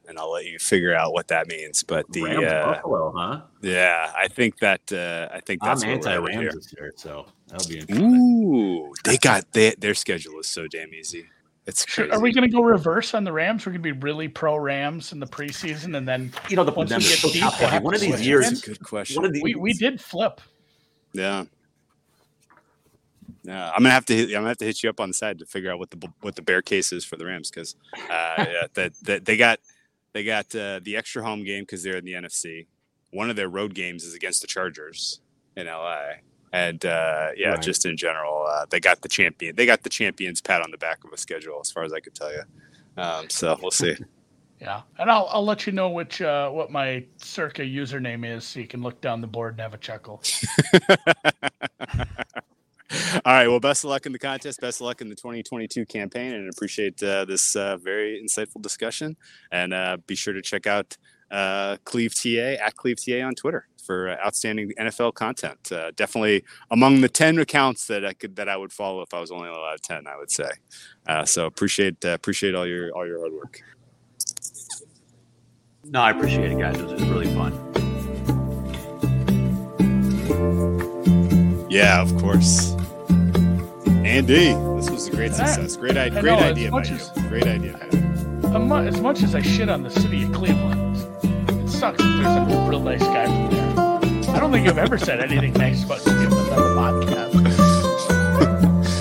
and I'll let you figure out what that means. But the Rams uh, Buffalo, huh? yeah, I think that uh, I think that's I'm what we're headed anti here. Rams this year, so that'll be interesting. Ooh, they got they, their schedule is so damn easy. It's crazy. Are we going to go reverse on the Rams? We're going to be really pro Rams in the preseason, and then You know, the Once we get so deep, we'll One of these years, That's a good question. one of the we, we did flip. Yeah. Yeah, I'm gonna have to hit, I'm gonna have to hit you up on the side to figure out what the what the bear case is for the Rams because uh, yeah, that, that they got they got uh, the extra home game because they're in the NFC. One of their road games is against the Chargers in LA, and uh, yeah, Right. just in general, uh, they got the champion. They got the champions pat on the back of a schedule, as far as I could tell you. Um, so we'll see. Yeah, and I'll I'll let you know which uh, what my Circa username is, so you can look down the board and have a chuckle. All right. Well, best of luck in the contest. Best of luck in the 2022 campaign, and appreciate uh, this uh, very insightful discussion. And uh, be sure to check out uh, Cleve TA at Cleve TA on Twitter for uh, outstanding NFL content. Uh, definitely among the 10 accounts that I could that I would follow if I was only allowed 10. I would say. Uh, so appreciate uh, appreciate all your all your hard work. no, I appreciate it, guys. It was, it was really fun. Yeah, of course. Andy, this was a great success. Great, I idea. great know, idea by much you. as- Great idea. As much as I shit on the city of Cleveland, it sucks that there's a real nice guy from there. I don't think I've ever said anything nice about Cleveland on the podcast.